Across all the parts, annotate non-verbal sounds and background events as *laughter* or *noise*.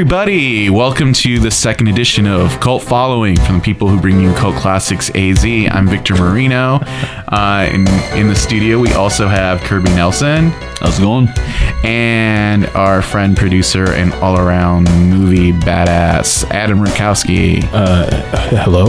everybody. Welcome to the second edition of Cult Following from the people who bring you Cult Classics AZ. I'm Victor Marino. Uh, in, in the studio, we also have Kirby Nelson How's it going? and our friend, producer, and all around movie badass, Adam Rukowski. Hello?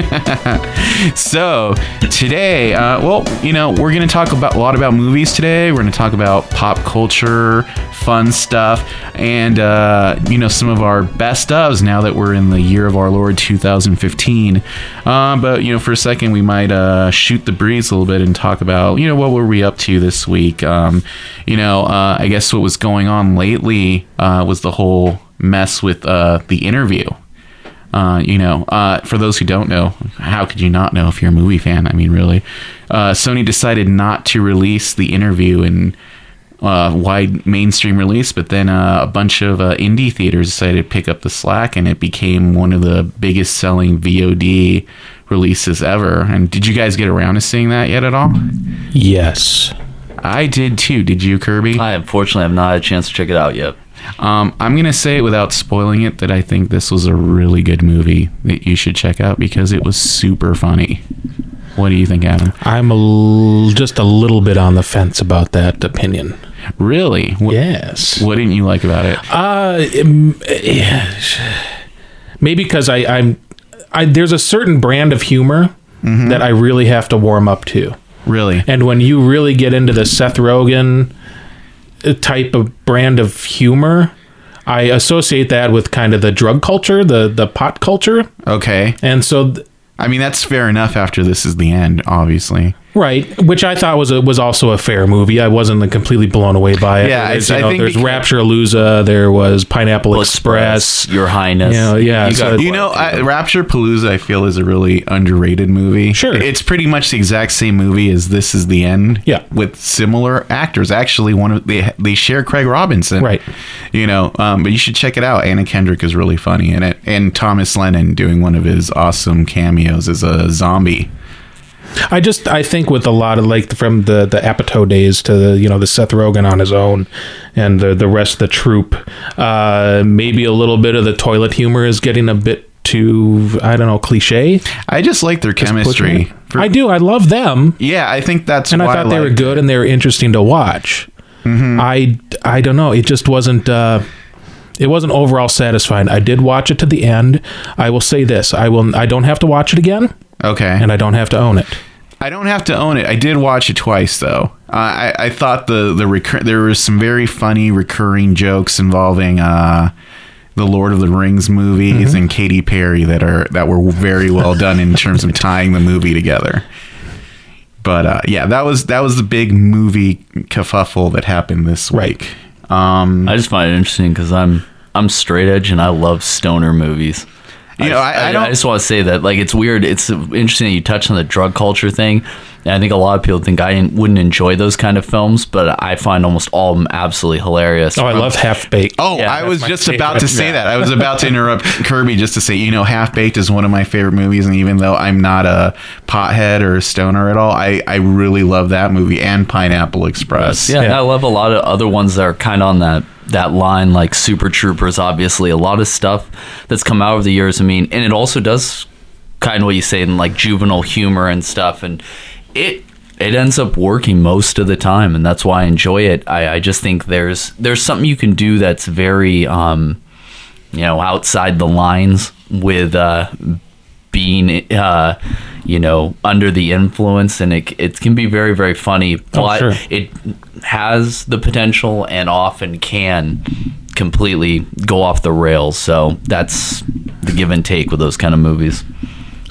*laughs* So today, uh, well, you know, we're going to talk about a lot about movies today. We're going to talk about pop culture, fun stuff, and uh, you know some of our best ofs now that we're in the year of our Lord 2015. Uh, but you know, for a second, we might uh, shoot the breeze a little bit and talk about you know what were we up to this week. Um, you know, uh, I guess what was going on lately uh, was the whole mess with the interview. Uh, you know, uh, for those who don't know, how could you not know if you're a movie fan? I mean, really, uh, Sony decided not to release the interview in uh, wide mainstream release, but then uh, a bunch of uh, indie theaters decided to pick up the slack, and it became one of the biggest selling VOD releases ever. And did you guys get around to seeing that yet at all? Yes. I did too. Did you, Kirby? I unfortunately have not had a chance to check it out yet. Um, I'm gonna say it without spoiling it that I think this was a really good movie that you should check out because it was super funny. What do you think, Adam? I'm a l- just a little bit on the fence about that opinion. Really? What, Yes. what didn't you like about it? Uh, eh, maybe because I, I'm, I there's a certain brand of humor that I really have to warm up to, Really? and when you really get into the Seth Rogen type of brand of humor, I associate that with kind of the drug culture, the the pot culture, Okay. and so. Th- I mean, that's fair enough after this is the end, obviously. Right, which I thought was a, was also a fair movie. I wasn't completely blown away by it. Yeah, there's, I- I you know, think there's Rapture Palooza, there was Pineapple Express. Your Highness. Yeah, yeah, You, so- You know, I, Rapture Palooza, I feel, is a really underrated movie. Sure. It's pretty much the exact same movie as This Is the End. Yeah. With similar actors. Actually, one of they they share Craig Robinson. Right. You know, um, but you should check it out. Anna Kendrick is really funny in it, and Thomas Lennon doing one of his awesome cameos as a zombie. I just I think with a lot of like from the the Apatow days to the you know the Seth Rogen on his own, and the the rest of the troupe, uh, maybe a little bit of the toilet humor is getting a bit too I don't know cliche. I just like their chemistry. For- I do. I love them. yeah, I think that's and I thought they were good and they were interesting to watch. Mm-hmm. I I don't know. It just wasn't. Uh, it wasn't overall satisfying. I did watch it to the end. I will say this: I will. I don't have to watch it again. Okay. and I don't have to own it. I don't have to own it. I did watch it twice though. Uh, I I thought the the recur- there was some very funny recurring jokes involving uh, the Lord of the Rings movies and Katy Perry that are that were very well done in terms of tying the movie together. But uh, yeah, that was that was the big movie kerfuffle that happened this Right. week. Um, I just find it interesting because I'm I'm straight edge and I love stoner movies. You know, I- I don't- I just want to say that like it's weird. It's interesting that you touched on the drug culture thing. And I think a lot of people think I wouldn't enjoy those kind of films, but I find almost all of them absolutely hilarious. Oh, I love um, Half Baked. Oh, Yeah, I was my just about to favorite. say that. I was about to *laughs* interrupt Kirby just to say, you know, Half Baked is one of my favorite movies, and even though I'm not a pothead or a stoner at all, I, I really love that movie and Pineapple Express. Yeah, Yeah. I love a lot of other ones that are kind of on that that line, like Super Troopers. Obviously, a lot of stuff that's come out over the years. I mean, and it also does kind of what you say in like juvenile humor and stuff, and it it ends up working most of the time, and that's why I enjoy it. I, I just think there's there's something you can do that's very um, you know outside the lines with uh, being uh, you know under the influence and it, it can be very very funny but sure. it has the potential and often can completely go off the rails so that's the give and take with those kind of movies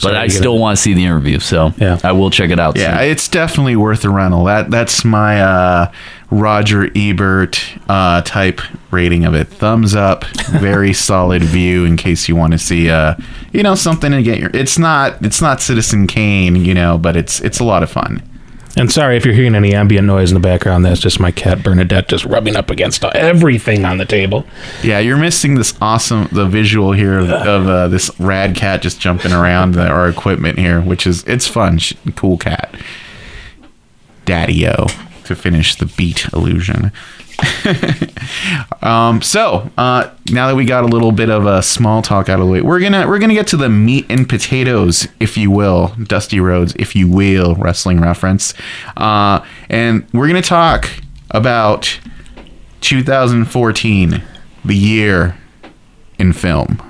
but Sorry, I still gonna- want to see the interview, so Yeah. I will check it out. Yeah, soon. it's definitely worth a rental. That that's my uh, Roger Ebert uh, type rating of it. Thumbs up, very *laughs* solid view. In case you want to see, uh, you know, something to get your. It's not it's not Citizen Kane, you know, but it's it's a lot of fun. And sorry if you're hearing any ambient noise in the background. That's just my cat Bernadette just rubbing up against everything on the table. Yeah, you're missing this awesome the visual here of, of uh, this rad cat just jumping around the, our equipment here, which is it's fun, cool cat. Daddy O. to finish the beat illusion. *laughs* um, so uh, now that we got a little bit of a small talk out of the way, we're gonna we're gonna get to the meat and potatoes, if you will, Dusty Rhodes, if you will, wrestling reference, uh, and we're gonna talk about 2014, the year in film.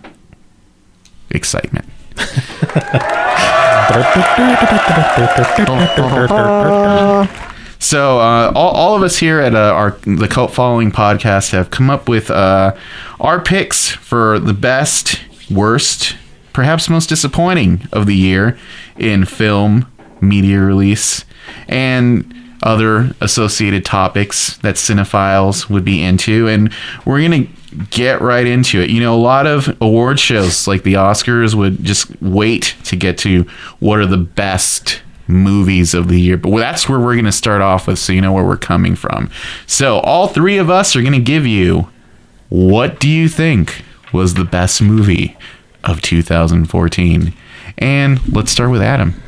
Excitement. *laughs* *laughs* So uh, all, all of us here at uh, our the cult following podcast have come up with uh, our picks for the best, worst, perhaps most disappointing of the year in film, media release, and other associated topics that cinephiles would be into. And we're gonna get right into it. You know, a lot of award shows like the Oscars would just wait to get to what are the best movies of the year. But that's where we're going to start off with so you know where we're coming from. So, all three of us are going to give you what do you think was the best movie of 2014? And let's start with Adam.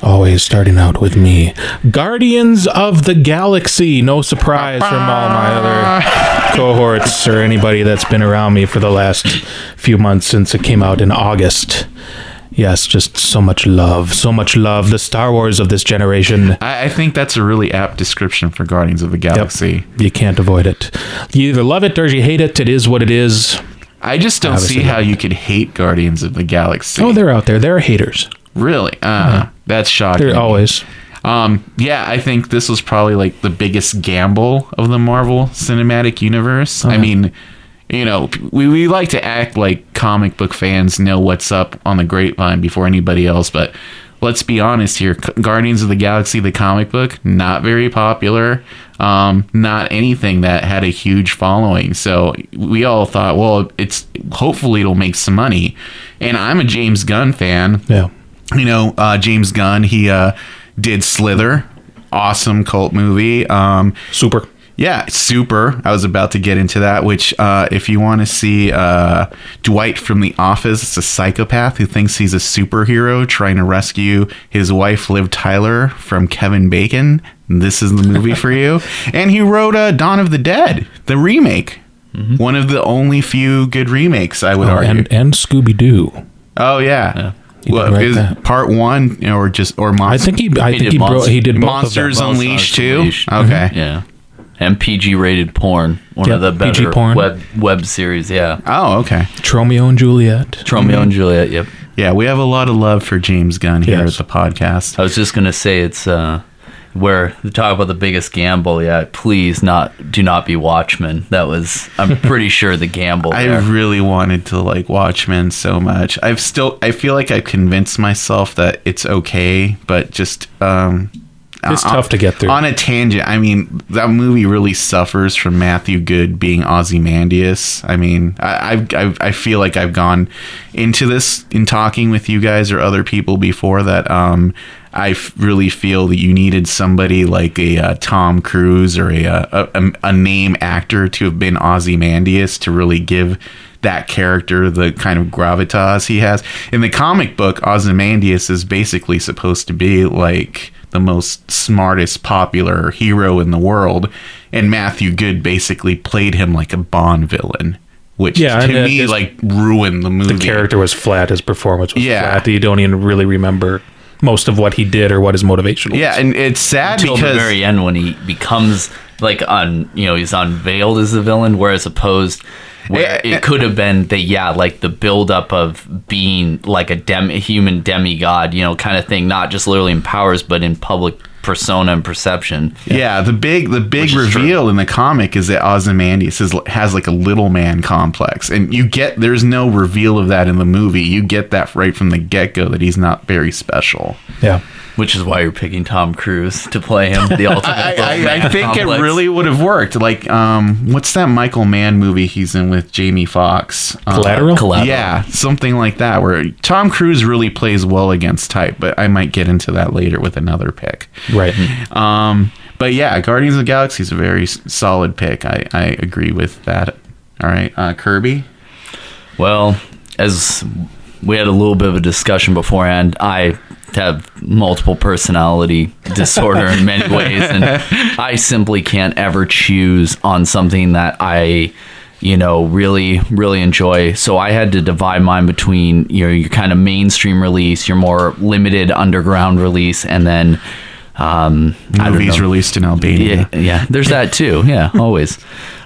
Always starting out with me. Guardians of the Galaxy. No surprise from all my other *laughs* cohorts or anybody that's been around me for the last few months since it came out in August. Yes, just so much love. So much love. The Star Wars of this generation. I, I think that's a really apt description for Guardians of the Galaxy. You can't avoid it. You either love it or you hate it. It is what it is. I just don't Obviously see how not. you could hate Guardians of the Galaxy. Oh, they're out there. Are haters. really? Uh, That's shocking. They're always. Um, yeah, I think this was probably like the biggest gamble of the Marvel Cinematic Universe. I mean, you know, we, we like to act like comic book fans know what's up on the grapevine before anybody else, but let's be honest here. Guardians of the Galaxy, the comic book, not very popular. Um, not anything that had a huge following. So we all thought, well, it's hopefully it'll make some money. And I'm a James Gunn fan Yeah. you know uh, James Gunn. He uh, did Slither, awesome cult movie. Um, Super. Yeah, super. I was about to get into that. Which, uh, if you want to see uh, Dwight from The Office, it's a psychopath who thinks he's a superhero trying to rescue his wife Liv Tyler from Kevin Bacon. This is the movie for you. *laughs* And he wrote uh, Dawn of the Dead, the remake. One of the only few good remakes, I would Oh, argue. and and Scooby Doo. Oh yeah. He Well, is that. part one or just or I think he. I He think did he, bro- he did both Monsters of them. Unleashed too. Unleashed. Okay. Yeah. And PG rated porn. One of the PG better porn. web web series, yeah. Oh, okay. Tromeo and Juliet. Romeo and Juliet, yep. Yeah, we have a lot of love for James Gunn here Yes. at the podcast. I was just gonna say it's uh where they talk about the biggest gamble, yeah, please not do not be Watchmen. That was I'm *laughs* pretty sure the gamble I there. really wanted to like Watchmen so much. I've still I feel like I've convinced myself that it's okay, but just um It's on- tough to get through. On a tangent, I mean that movie really suffers from Matthew Goode being Ozymandias. I mean, I I've, I've, I feel like I've gone into this in talking with you guys or other people before that. Um, I f- really feel that you needed somebody like a uh, Tom Cruise or a, uh, a a name actor to have been Ozymandias to really give that character the kind of gravitas he has. In the comic book, Ozymandias is basically supposed to be like the most smartest popular hero in the world and Matthew Goode basically played him like a Bond villain which Yeah, to and, uh, me this- like ruined the movie the character was flat. His performance was Yeah. flat. You don't even really remember most of what he did or what his motivation was. yeah and it's sad Until because the very end when he becomes like on you know, he's unveiled as the villain, whereas opposed where Yeah, it could have been the yeah, like the buildup of being like a dem a human demigod, you know, kind of thing, not just literally in powers, but in public persona and perception. Yeah, the big the big Which true. reveal in the comic is that Ozymandias is, has like a little man complex, and you get there's no reveal of that in the movie. You get that right from the get go that he's not very special. yeah. Which is why you're picking Tom Cruise to play him, the *laughs* ultimate. I, I, I man think it really would have worked. Like, um, what's that Michael Mann movie he's in with Jamie Foxx? Uh, Collateral? Collateral. Yeah, something like that, where Tom Cruise really plays well against type. But I might get into that later with another pick. Right. Um, but yeah, Guardians of the Galaxy is a very solid pick. I, I agree with that. All right, uh, Kirby. Well, as we had a little bit of a discussion beforehand. I have multiple personality *laughs* disorder in many ways, and I simply can't ever choose on something that I, you know, really, really enjoy. So I had to divide mine between your your kind of mainstream release, your more limited underground release, and then. Um, Movies released in Albania. Yeah, yeah. There's that too. Yeah, *laughs* always.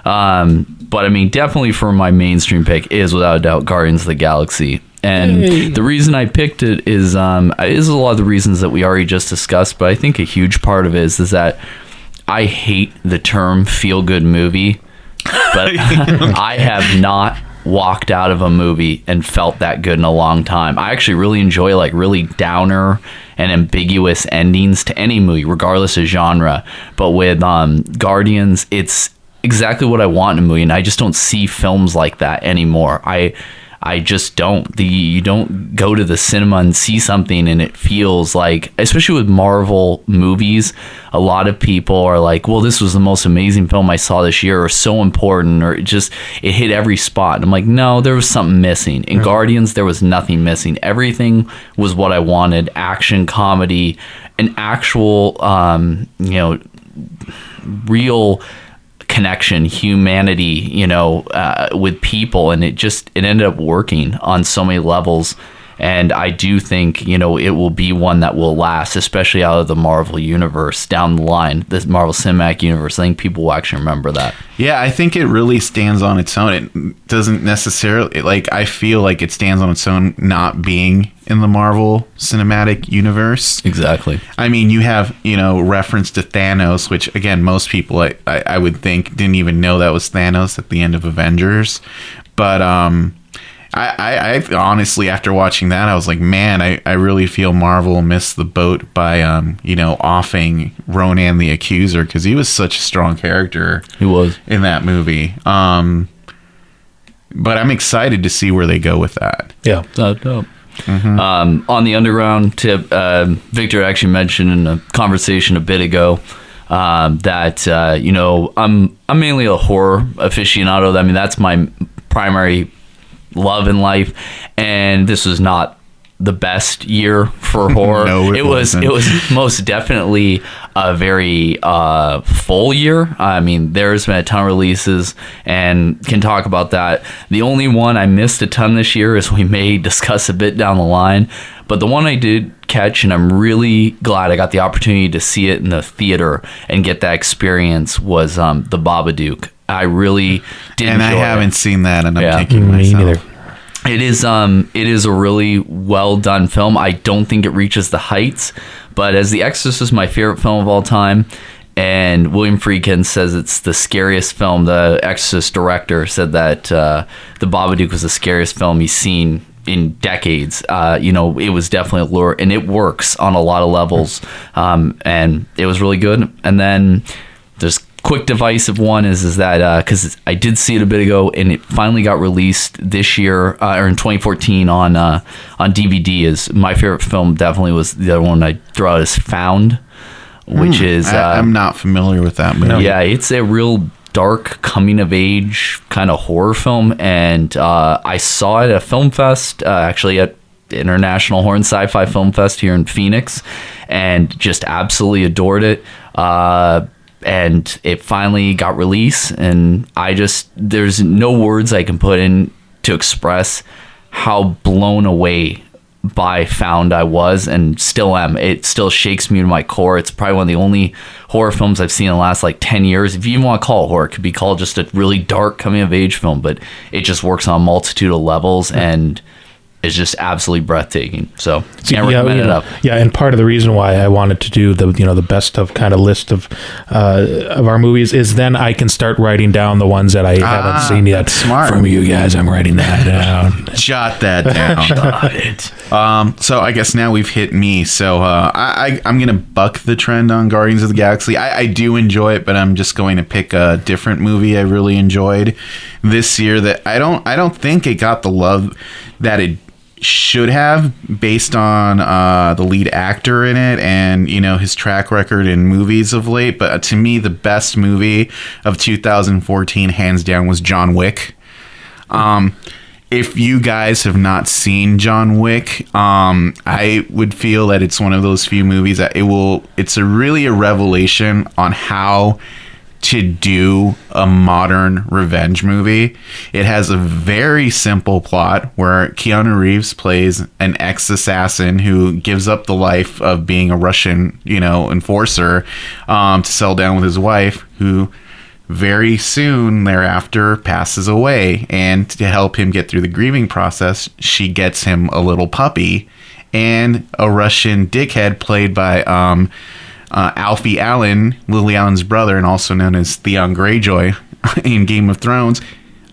Um, but I mean, definitely for my mainstream pick is without a doubt Guardians of the Galaxy. And Yay. the reason I picked it is um, is a lot of the reasons that we already just discussed. But I think a huge part of it is, is that I hate the term feel good movie, but *laughs* I have not walked out of a movie and felt that good in a long time. I actually really enjoy like really downer and ambiguous endings to any movie, regardless of genre. But with um, Guardians, it's exactly what I want in a movie, and I just don't see films like that anymore. I I just don't. The you don't go to the cinema and see something and it feels like, especially with Marvel movies, a lot of people are like, "Well, this was the most amazing film I saw this year," or "so important," or it just it hit every spot. And I'm like, no, there was something missing. In Guardians, there was nothing missing. Everything was what I wanted: action, comedy, an actual, um, you know, real connection humanity you know uh, with people. And it just it ended up working on so many levels and i do think you know it will be one that will last especially out of the marvel universe down the line the marvel cinematic universe i think people will actually remember that Yeah, I think it really stands on its own. It doesn't necessarily like I feel like it stands on its own not being in the Marvel Cinematic Universe. exactly I mean, you have you know reference to Thanos, which again most people I, I, I would think didn't even know that was Thanos at the end of Avengers, but um, I, I, I honestly after watching that I was like, man, I, I really feel Marvel missed the boat by um you know offing Ronan the Accuser because he was such a strong character he was in that movie. Um, but I'm excited to see where they go with that. Yeah. So dope. Um, on the underground tip, uh, Victor actually mentioned in a conversation a bit ago um, that uh, you know I'm I'm mainly a horror aficionado. I mean that's my primary love in life, and this was not the best year for *laughs* horror. No, it it was it was most definitely a very uh, full year. I mean, there's been a ton of releases, and can talk about that. The only one I missed a ton this year, is we may *laughs* discuss a bit down the line, but the one I did catch, and I'm really glad I got the opportunity to see it in the theater and get that experience, was um, the Babadook. I really did, and I enjoy it. haven't seen that, and I'm Yeah. kicking Me myself. neither. It is um it is a really well done film. I don't think it reaches the heights, but as The Exorcist is my favorite film of all time, and William Friedkin says it's the scariest film. The Exorcist director said that uh, the Babadook was the scariest film he's seen in decades. Uh, you know, it was definitely a lure, and it works on a lot of levels. Um, and it was really good. And then there's quick divisive one is is that because I did see it a bit ago and it finally got released this year uh, or in 2014 on uh, on DVD. Is my favorite film definitely was the other one I throw out is Found, which is uh, I, I'm not familiar with that movie. yeah, it's a real dark coming of age kind of horror film, and uh, I saw it at Film Fest, uh, actually at International Horror and Sci-Fi Film Fest here in Phoenix, and just absolutely adored it. And it finally got released, and I just there's no words I can put in to express how blown away by Found I was and still am. It still shakes me to my core. It's probably one of the only horror films I've seen in the last like 10 years. If you even want to call it horror, it could be called just a really dark coming of age film, but it just works on a multitude of levels and is just absolutely breathtaking. So, can't recommend yeah, it up. Yeah, and part of the reason why I wanted to do the you know the best of kind of list of uh, of our movies is then I can start writing down the ones that I haven't seen yet. that's smart. From you guys, I'm writing that *laughs* down. Jot that down. *laughs* um, so I guess now we've hit me. So uh, I, I, I'm gonna buck the trend on Guardians of the Galaxy. I, I do enjoy it, but I'm just going to pick a different movie I really enjoyed this year that I don't I don't think it got the love that it should have based on uh, the lead actor in it and you know his track record in movies of late but to me the best movie of 2014 hands down was john wick um if you guys have not seen John Wick, um, I would feel that it's one of those few movies that it will. It's a really a revelation on how to do a modern revenge movie. It has a very simple plot where Keanu Reeves plays an ex assassin who gives up the life of being a Russian, you know, enforcer um, to settle down with his wife, who very soon thereafter passes away. And to help him get through the grieving process, she gets him a little puppy and a Russian dickhead played by um, uh, Alfie Allen, Lily Allen's brother, and also known as Theon Greyjoy *laughs* in Game of Thrones,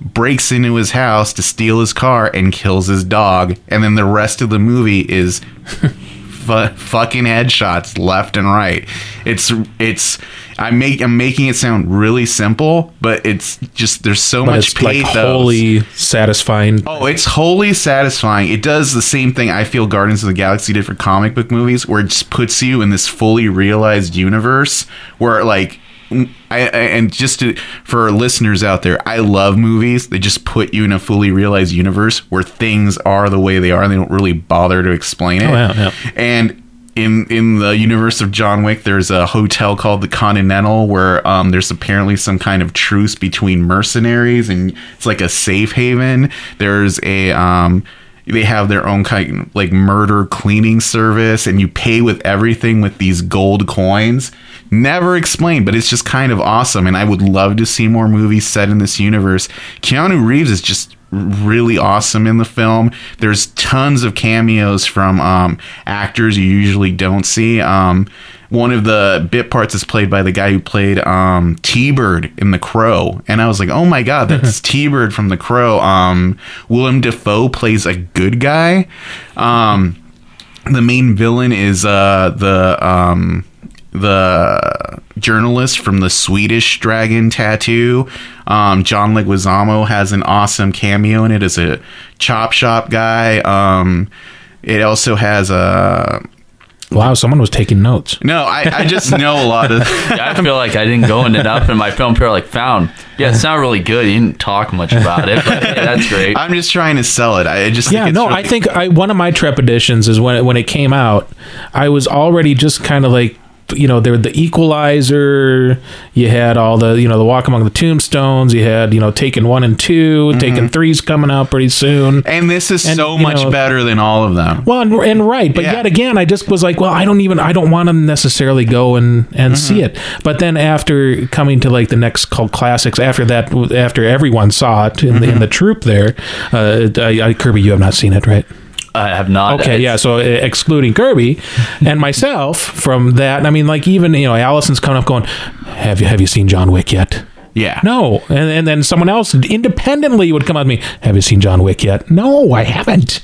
breaks into his house to steal his car and kills his dog. And then the rest of the movie is *laughs* fu- fucking headshots left and right. It's it's I make I'm making it sound really simple, but it's just there's so But much it's like pathos. wholly satisfying. Oh, it's wholly satisfying. It does the same thing I feel Guardians of the Galaxy did for comic book movies, where it just puts you in this fully realized universe where, like, I, I and just to, for listeners out there, I love movies. They just put you in a fully realized universe where things are the way they are. and They don't really bother to explain oh, it. Oh, yeah, yeah. And in in the universe of John Wick, there's a hotel called the Continental where um, there's apparently some kind of truce between mercenaries, and it's like a safe haven. There's a um, they have their own kind of like murder cleaning service, and you pay with everything with these gold coins. Never explained, but it's just kind of awesome, and I would love to see more movies set in this universe. Keanu Reeves is just really awesome in the film. There's tons of cameos from um, actors you usually don't see. Um, one of the bit parts is played by the guy who played um, T-Bird in The Crow, and I was like, "Oh my god, that's *laughs* T-Bird from The Crow." Um, Willem Dafoe plays a good guy. Um, the main villain is uh, the um, the journalist from the Swedish Dragon Tattoo. Um, John Leguizamo has an awesome cameo in it as a chop shop guy. Um, it also has a Wow, someone was taking notes. no. I, I just know a lot of. *laughs* Yeah, I feel like I didn't go in enough, and my film pair like found. Yeah, it's not really good. You didn't talk much about it, but yeah, that's great. I'm just trying to sell it. I just Yeah, think no, really- I think I one of my trepidations is when it, when it came out, I was already just kind of like you know there the equalizer you had all the you know the walk among the tombstones you had you know taken one and 2 mm-hmm. taken three's coming out pretty soon. And this is and, so much know- better than all of them. well and, and right but Yeah. yet again i just was like well i don't even i don't want to necessarily go and and see mm-hmm. it. But then after coming to like the next Cult Classics after that after everyone saw it in, the, in mm-hmm. the troop there uh I, I, kirby you have not seen it right I have not. Okay, yeah. So uh, excluding Kirby and myself from that, I mean, like even you know, Allison's coming up going, "Have you have you seen John Wick yet?" Yeah. No, and and then someone else independently would come at me, "Have you seen John Wick yet?" No, I haven't.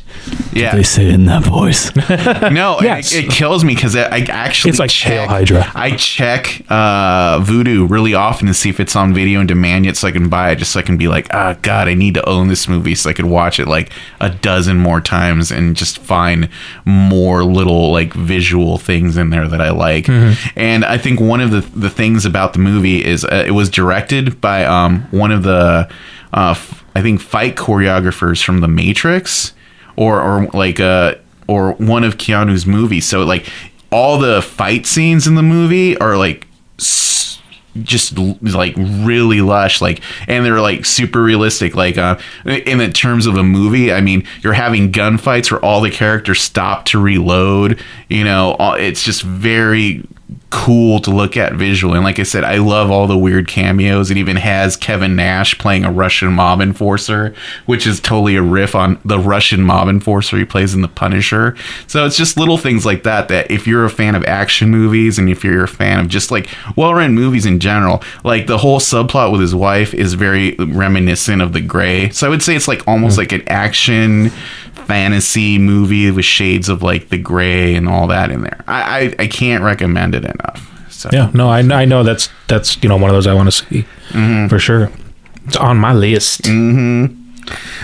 Yeah. They say it in that voice. *laughs* No, Yes. it, it kills me because I, I actually It's like check, Hail Hydra. I check uh, Vudu really often to see if it's on video and demand yet, so I can buy it, just so I can be like, ah, God, I need to own this movie, so I could watch it like a dozen more times and just find more little like visual things in there that I like. Mm-hmm. And I think one of the the things about the movie is uh, it was directed by um, one of the uh, f- I think fight choreographers from The Matrix or or like uh or one of Keanu's movies. So like all the fight scenes in the movie are like s- just like really lush like and they're like super realistic like uh in the terms of a movie i mean you're having gunfights where all the characters stop to reload you know all- it's just very cool to look at visually. And like i said i love all the weird cameos. It even has kevin nash playing a russian mob enforcer which is totally a riff on the russian mob enforcer he plays in the punisher. So it's just little things like that that if you're a fan of action movies and if you're a fan of just like well-run movies in general like the whole subplot with his wife is very reminiscent of the Grey. So i would say it's like almost hmm. like an action fantasy movie with shades of like the Grey and all that in there i i, I can't recommend it enough so Yeah, no, I, I know that's that's you know one of those I want to see Mm-hmm. for sure. It's on my list.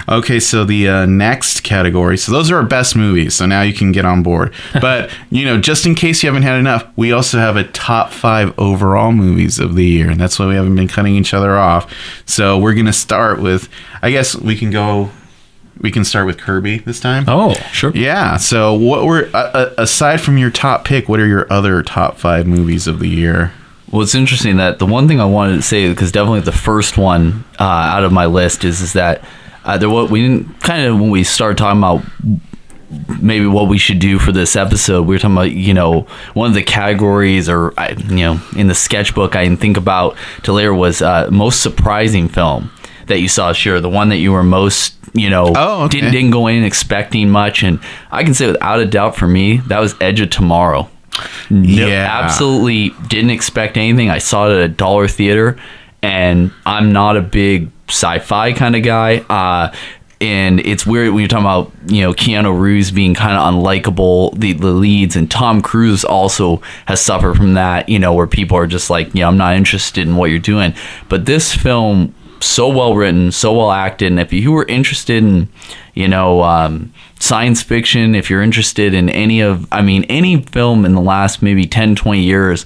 Okay, so the uh, next category. So those are our best movies. So now you can get on board. *laughs* But you know, just in case you haven't had enough, we also have a top five overall movies of the year, and that's why we haven't been cutting each other off. So we're gonna start with. I guess we can go we can start with Kirby this time. Oh, sure. Yeah. So, what were uh, uh, aside from your top pick? What are your other top five movies of the year? Well, it's interesting that the one thing I wanted to say because definitely the first one uh, out of my list is is that uh, there what we didn't kind of when we started talking about maybe what we should do for this episode. We were talking about you know one of the categories or you know in the sketchbook I didn't think about to later was uh, most surprising film that you saw. Sure, the one that you were most you know Oh, okay. didn't didn't go in expecting much, and I can say without a doubt for me that was Edge of Tomorrow. No, Yeah. absolutely didn't expect anything. I saw it at a dollar theater, and I'm not a big sci-fi kind of guy. Uh, and it's weird when you're talking about you know Keanu Reeves being kind of unlikable, the, the leads, and Tom Cruise also has suffered from that. You know, where people are just like, you know, I'm not interested in what you're doing. But this film, so well written, so well acted, and if you were interested in, you know, um, science fiction, if you're interested in any of, I mean, any film in the last maybe 10, 20 years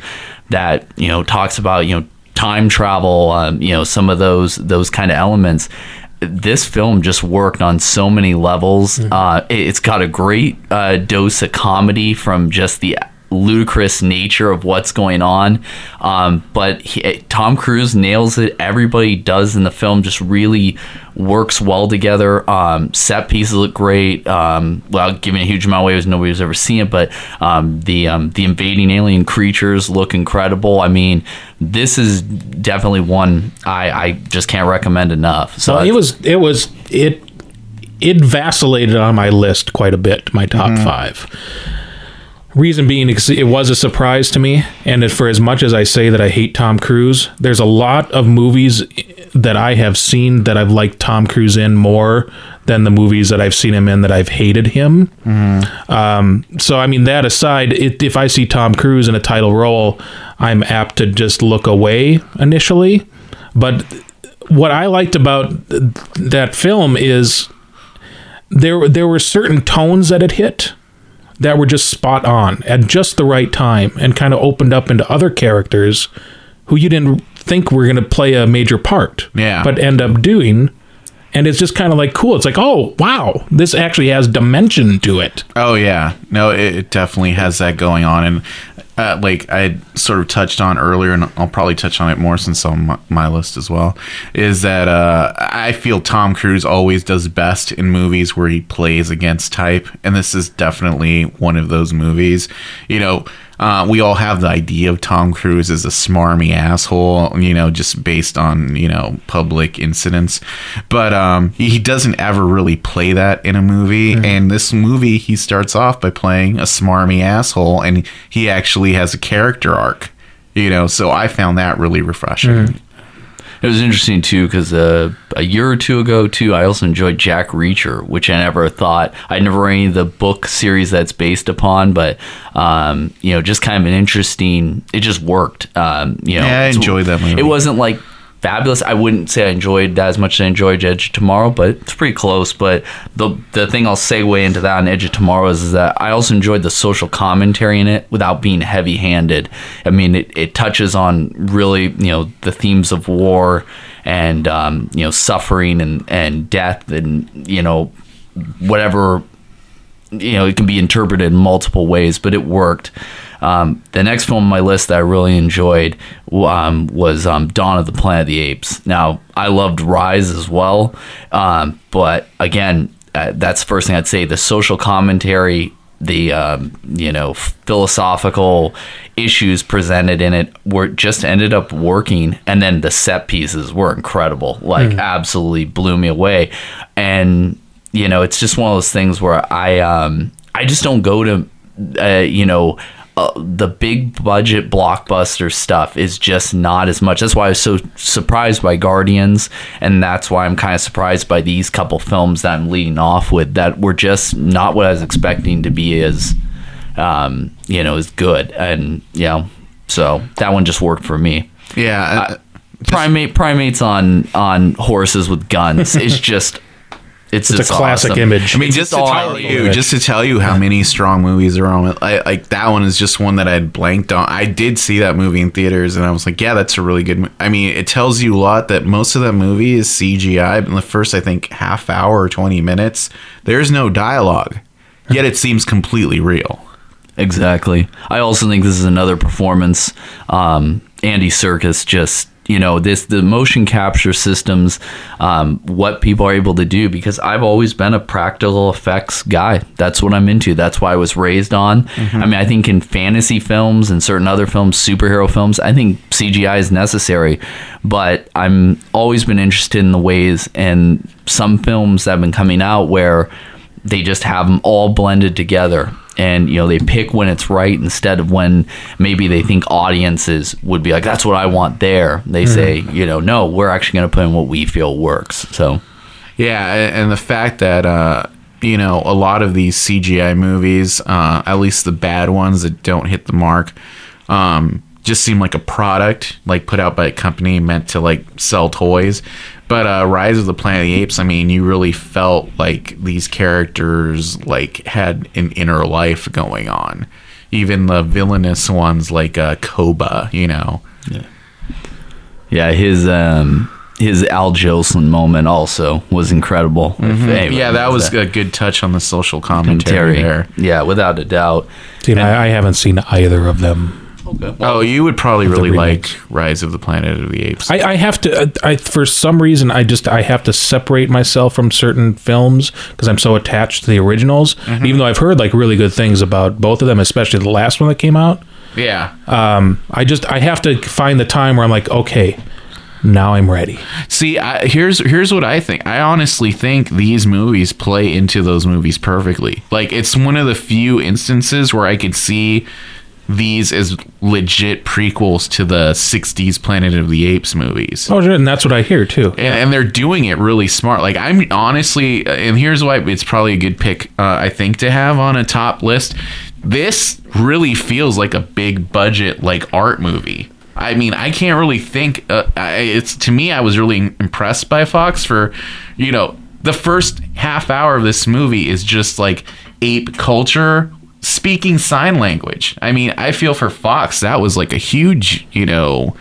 that, you know, talks about, you know, time travel, um, you know, some of those, those kind of elements, this film just worked on so many levels. Uh, it, it's got a great uh, dose of comedy from just the ludicrous nature of what's going on. Um, but he, Tom Cruise nails it. Everybody does in the film just really works well together. Um, set pieces look great. Um, without giving a huge amount away, because nobody's ever seen it, but um, the um, the invading alien creatures look incredible. I mean, this is definitely one I, I just can't recommend enough. So Well, it was it was it it vacillated on my list quite a bit. My top five. Reason being, it was a surprise to me, and for as much as I say that I hate Tom Cruise, there's a lot of movies that I have seen that I've liked Tom Cruise in more than the movies that I've seen him in that I've hated him. Um, so, I mean, that aside, it, if I see Tom Cruise in a title role, I'm apt to just look away initially. But what I liked about th- that film is there there were certain tones that it hit that were just spot on at just the right time and kind of opened up into other characters who you didn't think were going to play a major part Yeah. but end up doing. And it's just kind of like cool. It's like oh wow this actually has dimension to it. Oh yeah, no, it, it definitely has that going on, and uh, like I sort of touched on earlier, and I'll probably touch on it more since on my, my list as well. Is that uh, I feel Tom Cruise always does best in movies where he plays against type, and this is definitely one of those movies. You know. Uh, we all have the idea of Tom Cruise as a smarmy asshole, you know, just based on you know public incidents. But um, he he doesn't ever really play that in a movie. And this movie, he starts off by playing a smarmy asshole, and he actually has a character arc. You know, so I found that really refreshing. It was interesting too because uh, a year or two ago too, I also enjoyed Jack Reacher, which I never thought I'd never read any of the book series that's based upon, but um, you know, just kind of an interesting. It just worked. Um, you know, Yeah, I enjoyed that movie. It wasn't like fabulous. I wouldn't say I enjoyed that as much as I enjoyed Edge of Tomorrow, but it's pretty close. But the the thing I'll segue into that on Edge of Tomorrow is, is that I also enjoyed the social commentary in it without being heavy handed. I mean, it, it touches on really you know the themes of war and um, you know suffering and and death and you know whatever you know, it can be interpreted in multiple ways, but it worked. Um, the next film on my list that I really enjoyed um, was um, Dawn of the Planet of the Apes. Now, I loved Rise as well, um, but again, uh, that's the first thing I'd say. The social commentary, the um, you know philosophical issues presented in it were just ended up working, and then the set pieces were incredible. Like, absolutely blew me away, and you know it's just one of those things where i um i just don't go to uh, you know uh, the big budget blockbuster stuff is just not as much. That's why i was so surprised by guardians and that's why i'm kind of surprised by these couple films that i'm leading off with that were just not what i was expecting to be as um you know as good. And you know so that one just worked for me. Yeah, uh, primate primates on on horses with guns is *laughs* just it's, It's a classic awesome. image. I mean, It's just to tell all- you, just to tell you how many strong movies are on. I, like that one is just one that I had blanked on. I did see that movie in theaters, and I was like, yeah, that's a really good. mo- I mean, it tells you a lot that most of that movie is CGI. But in the first, I think, half hour or twenty minutes, there's no dialogue, yet it seems completely real. Exactly. I also think this is another performance. Um, Andy Serkis just you know this the motion capture systems um, what people are able to do because i've always been a practical effects guy. That's what i'm into. That's why i was raised on. I mean i think in fantasy films and certain other films superhero films i think cgi is necessary. But i'm always been interested in the ways and some films that have been coming out where they just have them all blended together and you know they pick when it's right instead of when maybe they think audiences would be like that's what i want there. They say you know no we're actually going to put in what we feel works. So Yeah, and the fact that uh, you know a lot of these CGI movies, uh, at least the bad ones that don't hit the mark, um, just seemed like a product like put out by a company meant to like sell toys. But uh, Rise of the Planet of the Apes, I mean, you really felt like these characters like had an inner life going on. Even the villainous ones like uh, Koba, you know. yeah yeah his um his al jolson moment also was incredible Mm-hmm. Yeah, that knows was a good touch on the social commentary there. yeah without a doubt See, and I, I haven't seen either of them. Oh, you would probably really like Rise of the Planet of the Apes. I, I have to. I, I for some reason I just I have to separate myself from certain films because I'm so attached to the originals. Even though I've heard like really good things about both of them, especially the last one that came out. yeah. Um, I just I have to find the time where I'm like, okay, now I'm ready. See, I, here's here's what I think. I honestly think these movies play into those movies perfectly. Like it's one of the few instances where I could see these as legit prequels to the 60s Planet of the Apes movies. Oh, and that's what I hear too. and, and they're doing it really smart. Like I'm honestly, and here's why it's probably a good pick. Uh, I think to have on a top list. This really feels like a big budget like art movie. I mean, I can't really think. Uh, I, it's to me, I was really impressed by Fox for, you know, the first half hour of this movie is just like ape culture speaking sign language. I mean, I feel for Fox that was like a huge, you know,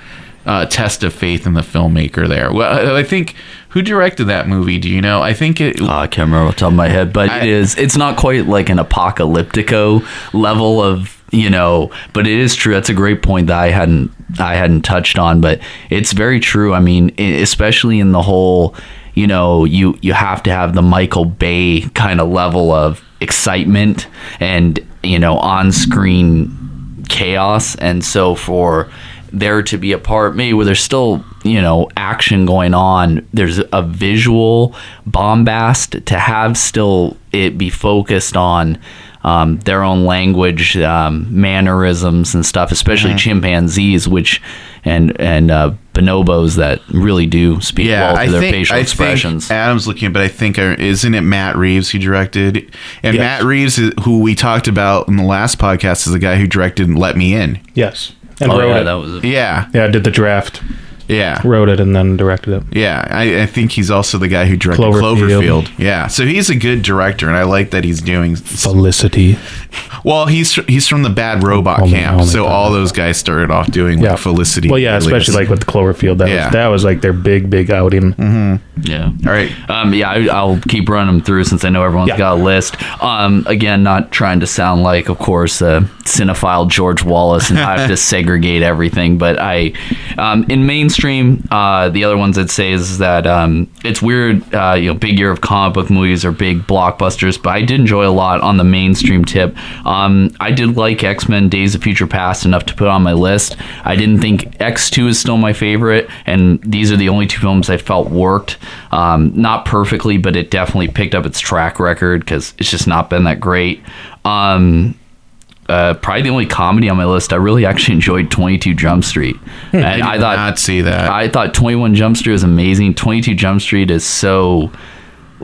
uh, test of faith in the filmmaker there. Well, I think who directed that movie? Do you know? I think it. Oh, I can't remember off the top of my head, but I- it is. It's not quite like an Apocalypto level of you know, but it is true. That's a great point that I hadn't I hadn't touched on, but it's very true. I mean, especially in the whole, you know, you you have to have the Michael Bay kind of level of excitement and you know on screen chaos, and so for there to be a part maybe where there's still you know action going on there's a visual bombast to have still it be focused on um, their own language um, mannerisms and stuff especially chimpanzees which and and uh, bonobos that really do speak yeah, well to I their think facial I expressions think Adam's looking, but I think uh, isn't it Matt Reeves who directed? And Yes. Matt Reeves, who we talked about in the last podcast, is the guy who directed "Let Me In." Yes, and oh wrote yeah it. that was a, Yeah, yeah, did the draft, yeah. wrote it, and then directed it. Yeah, I, I think he's also the guy who directed Cloverfield. Cloverfield. Yeah, so he's a good director, and I like that he's doing. Felicity. Well, he's he's from the Bad Robot Only- camp, only so Bad all Robot. those guys started off doing like Yeah, Felicity. Well, yeah, especially like with the Cloverfield. That Yeah. was that was like their big, big outing. yeah All right, Um, yeah, I, I'll keep running them through since I know everyone's Yeah. got a list. Um, again, not trying to sound like, of course, uh, cinephile George Wallace and I have *laughs* to segregate everything, but I, um, in mainstream, uh, the other ones I'd say is that um, it's weird. Uh, you know, big year of comic book movies or big blockbusters, but I did enjoy a lot on the mainstream tip. Um, I did like X Men: Days of Future Past enough to put on my list. I didn't think X Two is still my favorite, and these are the only two films I felt worked. Um, not perfectly, but it definitely picked up its track record because it's just not been that great. Um, uh, probably the only comedy on my list. I really actually enjoyed Twenty Two Jump Street, and I, I, thought not see that. I thought 21 Jump Street was amazing. 22 Jump Street is so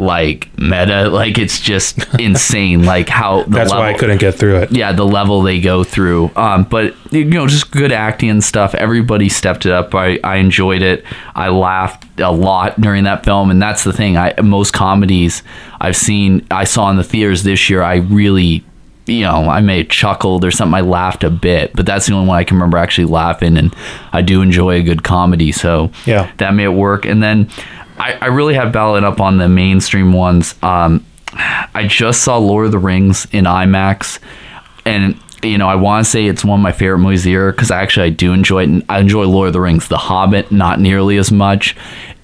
like meta. Like it's just *laughs* insane. Like how the That's why I couldn't get through it. yeah, the level they go through. Um, but you know, just good acting and stuff. Everybody stepped it up. I, I enjoyed it. I laughed a lot during that film, and that's the thing. I most comedies I've seen, I saw in the theaters this year. I really, you know, I may have chuckled or something. I laughed a bit, but that's the only one I can remember actually laughing. And I do enjoy a good comedy, so Yeah. that it work. And then I, I really have balloted up on the mainstream ones. Um, I just saw Lord of the Rings in IMAX, and you know I want to say it's one of my favorite movies of the year because actually I do enjoy it. And I enjoy Lord of the Rings, The Hobbit, not nearly as much,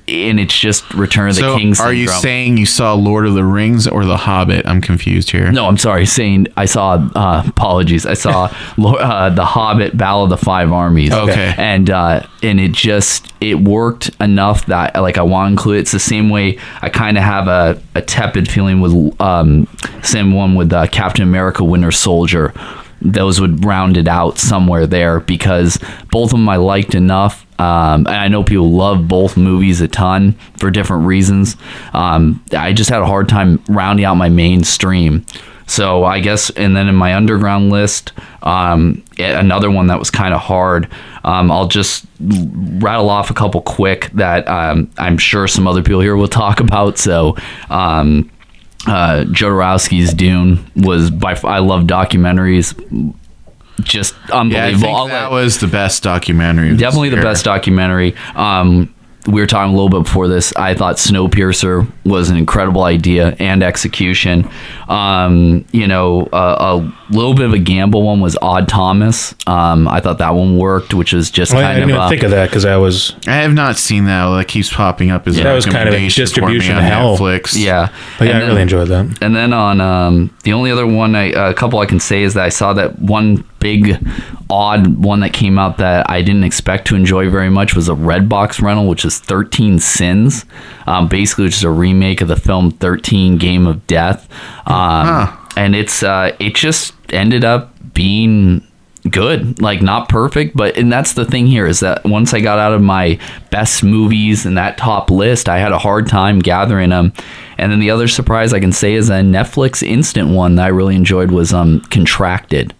and it's just Return of the So, King. are you saying you saw Lord of the Rings or The Hobbit? I'm confused here. No, I'm sorry. Saying I saw. Uh, apologies. I saw *laughs* Lo- uh, the Hobbit: Battle of the Five Armies. Okay. and uh, and it just it worked enough that like I want to include it. It's the same way I kind of have a, a tepid feeling with um same one with uh, Captain America: Winter Soldier. Those would round it out somewhere there because both of them I liked enough. Um, and I know people love both movies a ton for different reasons. Um, I just had a hard time rounding out my mainstream. So I guess, and then in my underground list, um, another one that was kind of hard. Um, I'll just rattle off a couple quick that um, I'm sure some other people here will *laughs* talk about. So, um, uh, Jodorowsky's Dune was by. f- I love documentaries. Just Yeah, I unbelievable. think that let- was the best documentary. definitely the best documentary. Um, we were talking a little bit before this. I thought Snowpiercer was an incredible idea and execution. Um, you know, uh, a little bit of a gamble one was Odd Thomas. Um, I thought that one worked, which is just Well, kind didn't of even uh, think of that because I was I have not seen that. That keeps popping up as a That was kind of a recommendation for me distribution on hell. Netflix. yeah. But yeah, And I then- really enjoyed that. And then on um, the only other one, I, a couple I can say is that I saw that one big odd one that came out that I didn't expect to enjoy very much was a Redbox rental, which is 13 Sins. Um, basically, which is a remake of the film 13 Game of Death. Um, And it's uh, it just ended up being good like not perfect but and that's the thing here is that once i got out of my best movies and that top list i had a hard time gathering them and then the other surprise i can say is a netflix instant one that i really enjoyed was um contracted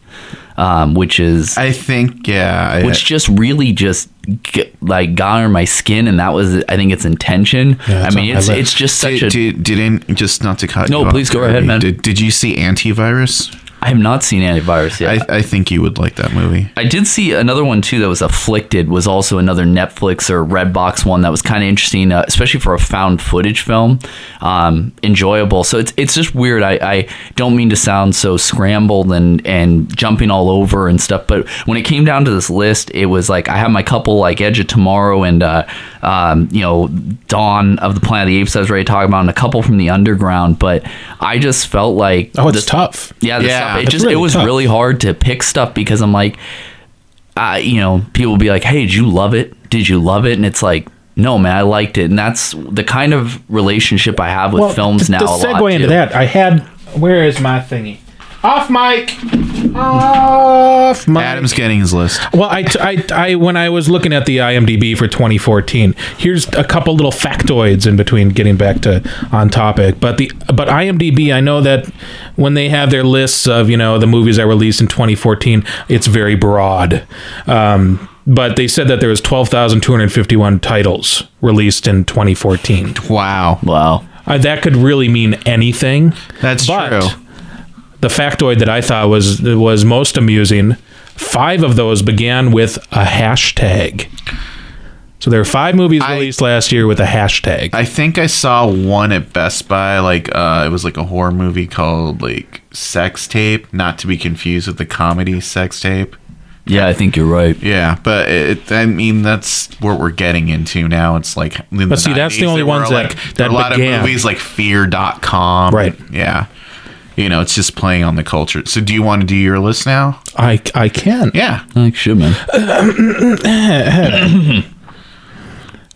um which is I think yeah. I- which just really just get, like got under my skin and that was i think its intention Yeah, i mean it's list. it's just such did, a did, didn't just not to cut. No, you off, please go ahead, man. Did, did you see Antivirus? I have not seen antivirus yet I, I think you would like that movie. I did see another one too that was Afflicted was also another Netflix or Redbox one that was kind of interesting, uh, especially for a found footage film. Um, enjoyable. So it's it's just weird. I, I don't mean to sound so scrambled and and jumping all over and stuff, but when it came down to this list, it was like I have my couple like Edge of Tomorrow and uh, um, you know Dawn of the Planet of the Apes I was ready to talk about, and a couple from the Underground. But I just felt like Oh, it's this- tough. yeah, the Yeah. stuff, it just really it was tough. really hard to pick stuff because I'm like, uh, you know, people will be like, "Hey, did you love it? Did you love it?" And it's like, "No, man, I liked it." And that's the kind of relationship I have with films to, now. To a lot, segue into too. that, I had. Where is my thingy? Off mic. Off mic. Adam's getting his list. Well, I, I, I, when I was looking at the IMDb for 2014, here's a couple little factoids in between getting back to on topic. But the but IMDb, I know that when they have their lists of you know the movies that released in 2014, it's very broad. Um, but they said that there was 12,251 titles released in 2014. Wow, Wow. Uh, that could really mean anything. that's But true. The factoid that I thought was was most amusing. Five of those began with a hashtag. So there are five movies I- released last year with a hashtag. I think I saw one at Best Buy. Like uh, it was like a horror movie called like Sex Tape, not to be confused with the comedy Sex Tape. Yeah, I think you're right. Yeah, but it, I mean that's what we're getting into now. It's like, in But see, that's the only ones like, there that were a lot began. of movies like Fear.com. Right. Yeah. You know, it's just playing on the culture. So, do you want to do your list now? I I can. Yeah. I should, man. *coughs*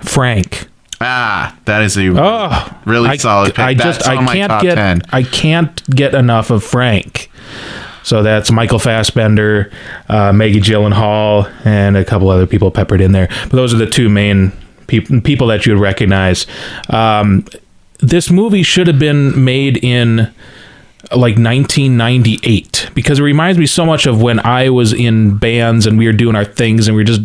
Frank. Ah, that is a Oh, really I, solid pick. I just That's I my can't top get 10. I can't get enough of Frank. So that's Michael Fassbender, uh, Maggie Gyllenhaal, and a couple other people peppered in there. But those are the two main peop- people that you would recognize. Um, this movie should have been made in like 1998 because it reminds me so much of when I was in bands and we were doing our things and we were just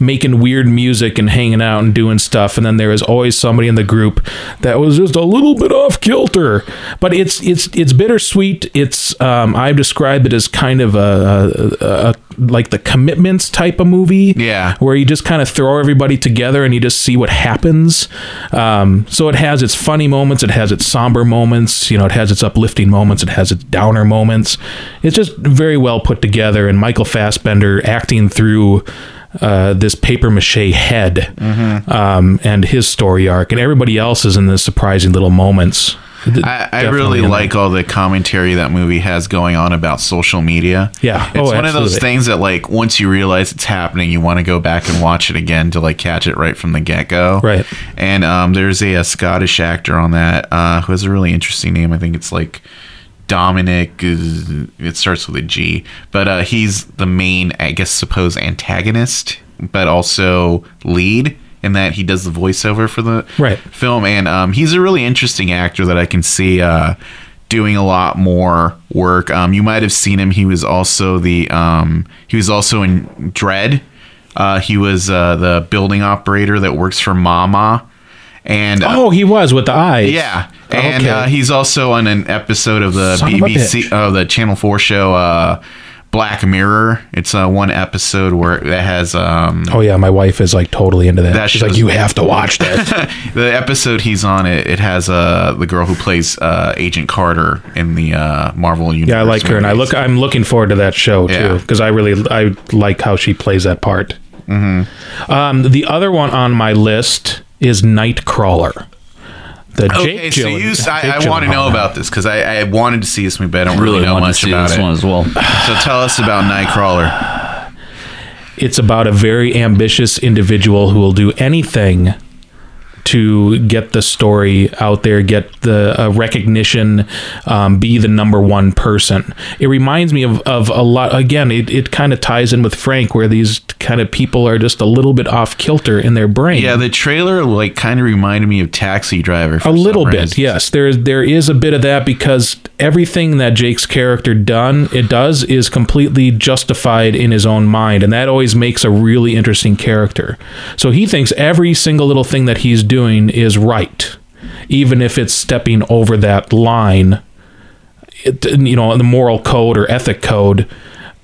making weird music and hanging out and doing stuff and then there was always somebody in the group that was just a little bit off kilter but it's it's it's bittersweet it's um, I've described it as kind of a, a, a like the commitments type of movie Yeah. where you just kind of throw everybody together and you just see what happens. Um, so it has its funny moments, it has its somber moments, you know, it has its uplifting moments, it has its downer moments. It's just very well put together, and Michael Fassbender acting through. Uh, this paper mache head um, and his story arc, and everybody else is in the surprising little moments. I, I really like all the commentary that movie has going on about social media. Yeah. It's Oh, one of those things that like once you realize it's happening, you want to go back and watch it again to like catch it right from the get go. Right. And um, there's a, a Scottish actor on that uh, who has a really interesting name. I think it's like Dominic. It starts with a G, but uh, he's the main, I guess, suppose antagonist, but also lead. In that he does the voiceover for the Right. film, and um, he's a really interesting actor that I can see uh, doing a lot more work. Um, you might have seen him. He was also the um, he was also in Dredd. Uh, he was uh, the building operator that works for Mama, and uh, Oh, he was with the eyes. yeah, and Okay. uh, he's also on an episode of the Son of BBC, bitch. oh, the Channel Four show uh, Black Mirror. It's uh, one episode where that has um, Oh yeah, my wife is like totally into that. That She's like, you have to watch *laughs* that. the episode he's on it it has uh the girl who plays uh agent carter in the uh marvel universe yeah, I like her, and I look. I'm looking forward to that show too because I really I like how she plays that part. Mm-hmm. Um, the other one on my list is Nightcrawler. The okay Jake so Gyllen- you Jake i, I want to Gyllenhaal. know about this because I, I wanted to see this movie but i don't really, Really know wanted to much see about this it one as well. so tell us about nightcrawler It's about a very ambitious individual who will do anything to get the story out there, get the uh, recognition, um, be the number one person. It reminds me of, of a lot. Again, it, it kind of ties in with Frank, where these kind of people are just a little bit off kilter in their brain. yeah the trailer like kind of reminded me of taxi driver for a little bit, reason. yes. There there is a bit of that because everything that Jake's character done it does is completely justified in his own mind, and that always makes a really interesting character. So he thinks every single little thing that he's doing is right, even if it's stepping over that line. It, you know, the moral code or ethic code.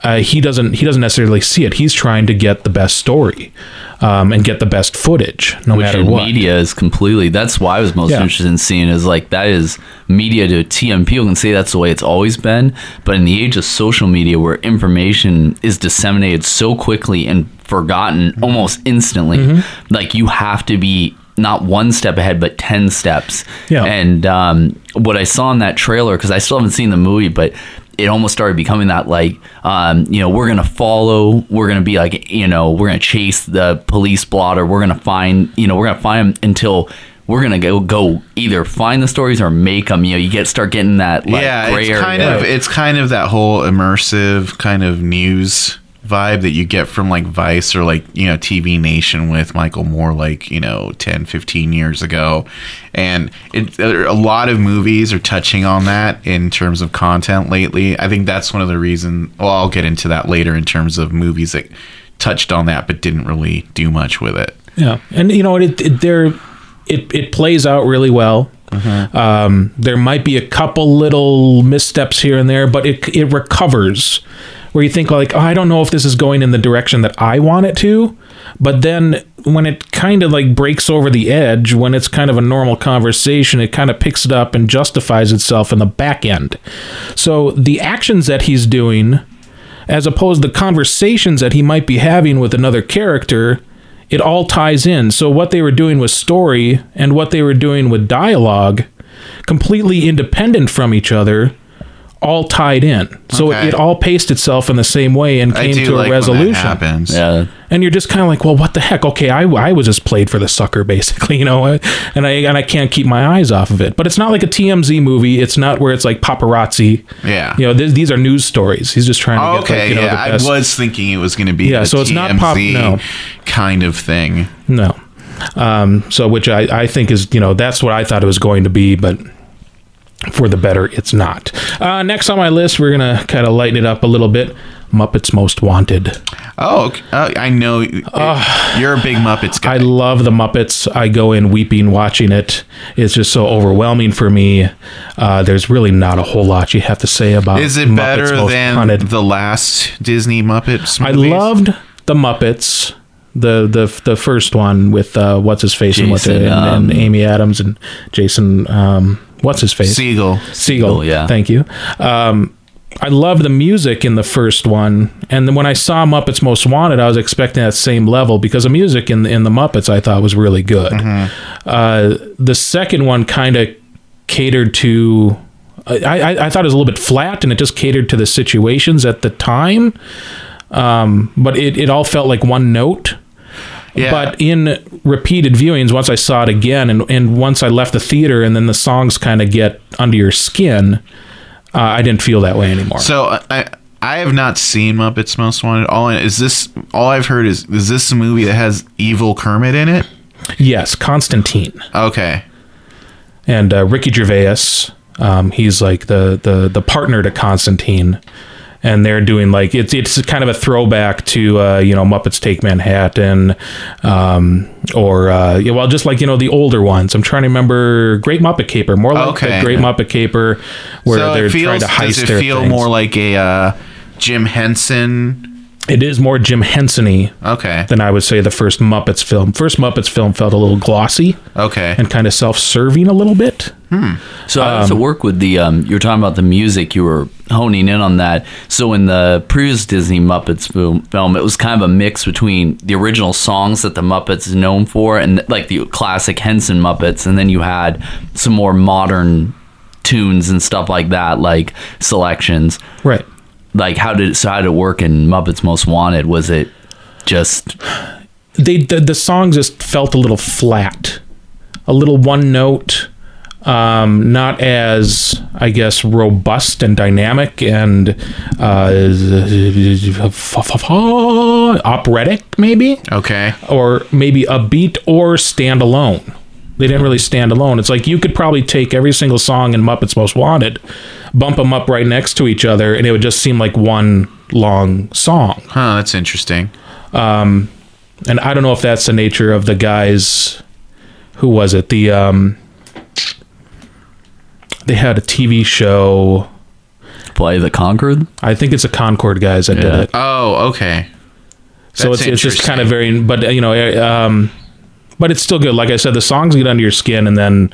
Uh, he doesn't. He doesn't necessarily see it. He's trying to get the best story, um, and get the best footage, no Which matter what. media is completely. That's why I was most Yeah. interested in seeing is like that is media to TM. People can say that's the way it's always been, but in the age of social media, where information is disseminated so quickly and forgotten Mm-hmm. almost instantly, like you have to be not one step ahead but 10 steps Yeah. and um, what i saw in that trailer because i still haven't seen the movie but it almost started becoming that like um, you know we're gonna follow we're gonna be like you know we're gonna chase the police blotter we're gonna find you know we're gonna find them until we're gonna go go either find the stories or make them you know you get start getting that like yeah it's area. kind of it's kind of that whole immersive kind of news vibe that you get from like vice or like you know tv nation with michael moore like you know 10 15 years ago and it, a lot of movies are touching on that in terms of content lately i think that's one of the reasons well i'll get into that later in terms of movies that touched on that but didn't really do much with it Yeah, and you know it, it there it it plays out really well. Um, there might be a couple little missteps here and there, but it it recovers. Where you think like, oh, I don't know if this is going in the direction that I want it to, but then when it kind of like breaks over the edge, when it's kind of a normal conversation, it kind of picks it up and justifies itself in the back end. So the actions that he's doing as opposed to the conversations that he might be having with another character, it all ties in. So what they were doing with story and what they were doing with dialogue, completely independent from each other, all tied in. So Okay. it all paced itself in the same way and i came do to like a when that resolution. happens yeah And you're just kind of like, well, what the heck? Okay, I, I was just played for the sucker, *laughs* basically, you know, and I and I can't keep my eyes off of it. But it's not like a TMZ movie. It's not where it's like paparazzi. Yeah. you know, th- these are news stories. He's just trying to Oh, get like, okay, you know, yeah, the best. I was thinking it was going to be Yeah, a so it's not pop- TMZ no. kind of thing. No. Um, so, which I, I think is, you know, that's what I thought it was going to be, but for the better, it's not. Uh, next on my list, we're going to kind of lighten it up a little bit. Muppets Most Wanted. Oh, okay. uh, I know. You're a big Muppets guy. I love the Muppets. I go in weeping watching it. It's just so overwhelming for me. Uh, there's really not a whole lot you have to say about. Is it Muppets better Most than Wanted. the last Disney Muppets? I loved the Muppets. The the the first one with uh, what's his face and what's it, and, and um, Amy Adams and Jason um, what's his face Segel. Segel. Segel, yeah. Thank you. Um, I love the music in the first one, and then when I saw Muppets Most Wanted, I was expecting that same level because the music in in the Muppets I thought was really good. Uh, the second one kind of catered to. I, I, I thought it was a little bit flat, and it just catered to the situations at the time. Um, but it, it all felt like one note. Yeah. But in repeated viewings, once I saw it again, and, and once I left the theater, and then the songs kind of get under your skin, uh, I didn't feel that way anymore. So uh, I I have not seen Muppets Most Wanted. All is this all I've heard is is this a movie that has evil Kermit in it? yes, Constantine Okay. and uh, Ricky Gervais. Um, he's like the, the the partner to Constantine, and they're doing like it's it's kind of a throwback to uh, you know Muppets Take Manhattan, um, or uh, yeah, well just like you know the older ones. I'm trying to remember Great Muppet Caper, more like Okay. the Great Muppet Caper, where so they're feels trying to heist does it feel things. more like a uh, Jim Henson? It is more Jim Henson-y Okay. than I would say the first Muppets film. First Muppets film felt a little glossy Okay. and kind of self-serving a little bit. So I used to work with the. Um, you were talking about the music. You were honing in on that. So in the previous Disney Muppets film, film, it was kind of a mix between the original songs that the Muppets is known for, and like the classic Henson Muppets, and then you had some more modern tunes and stuff like that, like selections. Right. Like how did so how did it work in Muppets Most Wanted? Was it just they the, the songs just felt a little flat a little one note um, not as I guess robust and dynamic and uh, operatic maybe Okay. or maybe a beat or standalone. They didn't really stand alone. It's like you could probably take every single song in Muppets Most Wanted, bump them up right next to each other, and it would just seem like one long song. Huh. That's interesting. Um, and I don't know if that's the nature of the guys. Who was it? The um, they had a TV show. Play the Concord? I think it's the Concord guys that Yeah. did it. Oh, okay. So That's it's it's just kind of interesting. very, but uh, you know, uh, um, but it's still good. Like I said, the songs get under your skin, and then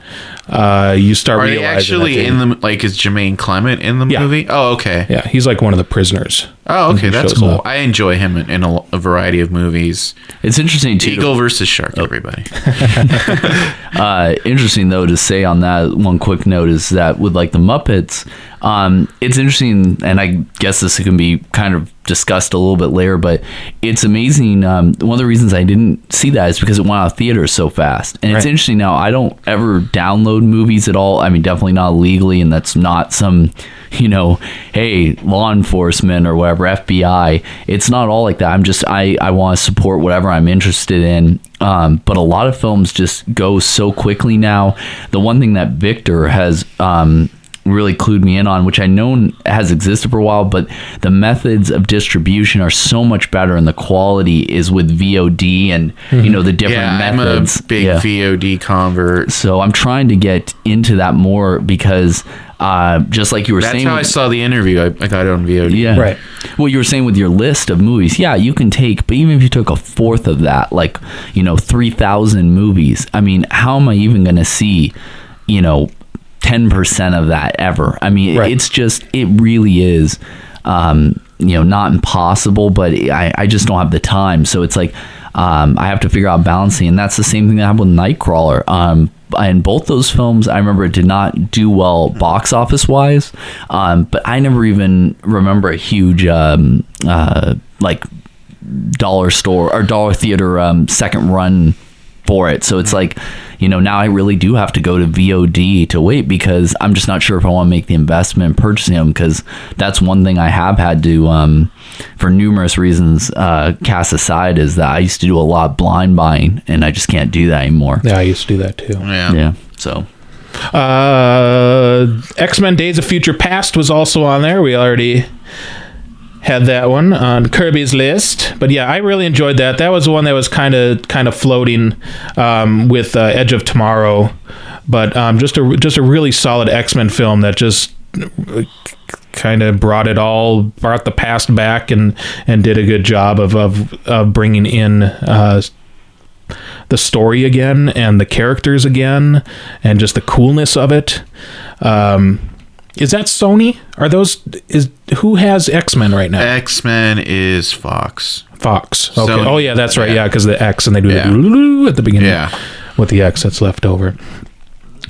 uh, you start Are they realizing actually that in the like? Is Jermaine Clement in the Yeah. movie? Oh, okay. Yeah, he's like one of the prisoners. Oh, okay. That's cool. up. I enjoy him in, in a, a variety of movies. It's interesting too. to- Eagle versus Shark. Oh. Everybody. *laughs* Uh, interesting though to say on that one quick note is that with like the Muppets, um, it's interesting, and I guess this can be kind of discussed a little bit later, but it's amazing. Um, one of the reasons I didn't see that is because it went out of theaters so fast, and it's interesting now. I don't ever download movies at all. I mean, definitely not legally, and that's not some, you know, hey, law enforcement or whatever, FBI. It's not all like that. I'm just I I want to support whatever I'm interested in. Um, but a lot of films just go so quickly now. The one thing that Victor has um, really clued me in on, which I know has existed for a while, but the methods of distribution are so much better, and the quality is with VOD and you know the different Yeah, I'm a big Yeah. VOD convert. So I'm trying to get into that more because uh, just like you were That's saying, how I saw the interview. I, I got it on VOD. yeah. Right. Well, you were saying with your list of movies, yeah, you can take, but even if you took a fourth of that, like, you know, 3,000 movies, I mean, how am I even going to see, you know, 10% of that ever? I mean, Right. it's just, it really is, um, you know, not impossible, but I, I just don't have the time. So it's like, um, I have to figure out balancing. And that's the same thing that happened with Nightcrawler. Um, and both those films, I remember it did not do well box office wise. Um, but I never even remember a huge, um, uh, like dollar store or dollar theater, um, second run for it. So it's like, you know, now I really do have to go to VOD to wait because I'm just not sure if I want to make the investment in purchasing them because that's one thing I have had to, um, for numerous reasons, uh, cast aside is that I used to do a lot of blind buying and I just can't do that anymore. Yeah, I used to do that too. Yeah. Yeah. So Uh, X Men: Days of Future Past was also on there. We already had that one on Kirby's list, but yeah, I really enjoyed that. That was the one that was kind of kind of floating um, with uh, Edge of Tomorrow, but um, just a just a really solid X Men film that just kind of brought it all brought the past back and and did a good job of of, of bringing in uh, the story again and the characters again and just the coolness of it. Um, is that Sony? Are those is who has X Men right now? X Men is Fox. Fox. Okay. Sony. oh yeah, that's right. Yeah. Because the X and they do Yeah. the at the beginning. Yeah. With the X that's left over.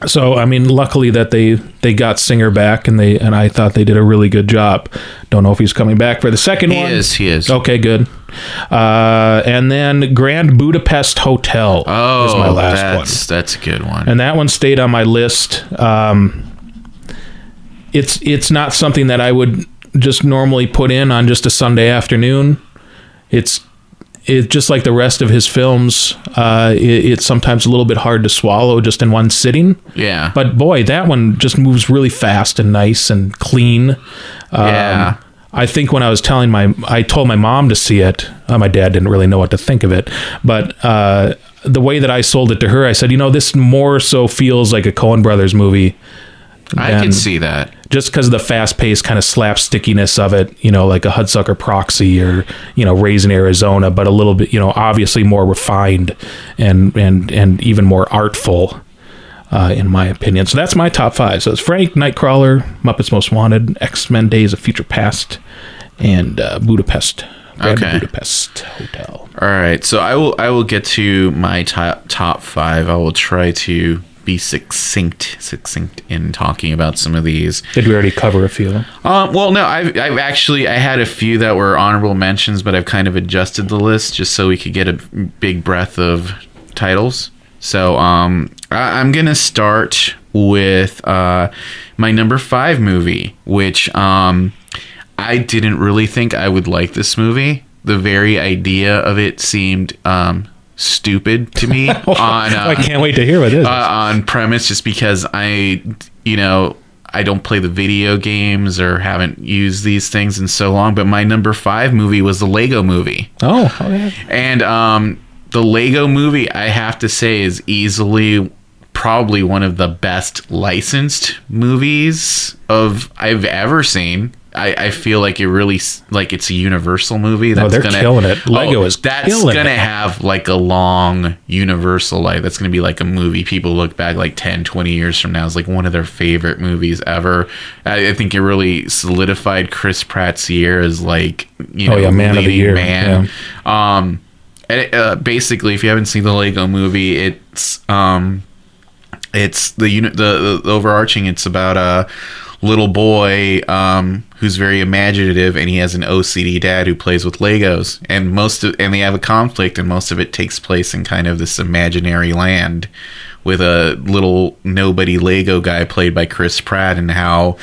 So I mean, luckily that they they got Singer back and they and I thought they did a really good job. Don't know if he's coming back for the second He one. He is. He is. Okay, good. Uh, and then Grand Budapest Hotel Oh, is my last one that's that's a good one. and that one stayed on my list. Um, it's it's not something that I would just normally put in on just a Sunday afternoon. It's it just like the rest of his films. Uh, it, it's sometimes a little bit hard to swallow just in one sitting. yeah. But boy, that one just moves really fast and nice and clean. Um, Yeah. I think when I was telling my, I told my mom to see it. Uh, my dad didn't really know what to think of it, but uh, the way that I sold it to her, I said, you know, this more so feels like a Coen Brothers movie, I can see that. just because of the fast-paced kind of slapstickiness of it. You know, like a Hudsucker Proxy or you know, Raising Arizona, but a little bit, you know, obviously more refined and and and even more artful. Uh, in my opinion, so that's my top five. So it's Frank, Nightcrawler, Muppets Most Wanted, X Men: Days of Future Past, and uh, Budapest, Grand Okay. Budapest Hotel. All right, so I will I will get to my top top five. I will try to be succinct succinct in talking about some of these. Did we already cover a few? Um, well, no, I've, I've actually I had a few that were honorable mentions, but I've kind of adjusted the list just so we could get a big breadth of titles. So um, I, I'm gonna start with uh, my number five movie, which um, I didn't really think I would like this movie. The very idea of it seemed um, stupid to me. *laughs* on uh, I can't wait to hear what it is. uh, on premise just because I, you know, I don't play the video games or haven't used these things in so long. But my number five movie was the Lego movie. oh, okay. And um, the Lego movie, I have to say, is easily probably one of the best licensed movies of I've ever seen. I, I feel like it really like it's a universal movie that's Oh, they're gonna killing it. Lego is that's gonna it. have like a long universal life. That's gonna be like a movie people look back like 10 20 years from now is like one of their favorite movies ever. I, I think it really solidified Chris Pratt's year as like you know Oh, yeah, man of the year, man. Um and it, uh, basically if you haven't seen the Lego movie it's um it's the unit the, the overarching it's about a little boy um who's very imaginative and he has an OCD dad who plays with Legos. And most of and they have a conflict and most of it takes place in kind of this imaginary land with a little nobody Lego guy played by Chris Pratt and how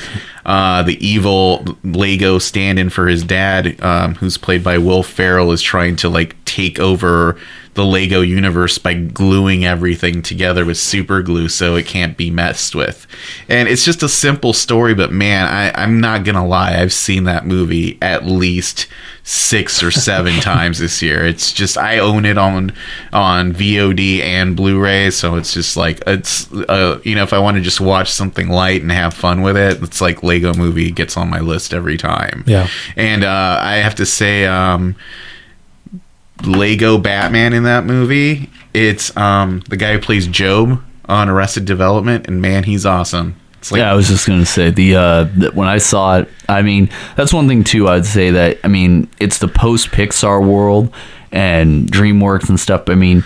uh, the evil Lego stand-in for his dad, um, who's played by Will Ferrell, is trying to like take over the Lego universe by gluing everything together with super glue so it can't be messed with. And it's just a simple story, but man, I, I'm not gonna lie, I've seen that movie at least six or seven *laughs* times this year. It's just I own it on on VOD and Blu-ray, so it's just like it's uh, you know if I want to just watch something light and have fun with it, it's like Lego Movie gets on my list every time. Yeah. and uh, I have to say, um, Lego Batman in that movie, it's um, the guy who plays Job on Arrested Development, and man, he's awesome. It's like yeah, I was just gonna say the uh the, when I saw it, I mean that's one thing too. I'd say that I mean it's the post Pixar world and DreamWorks and stuff. I mean,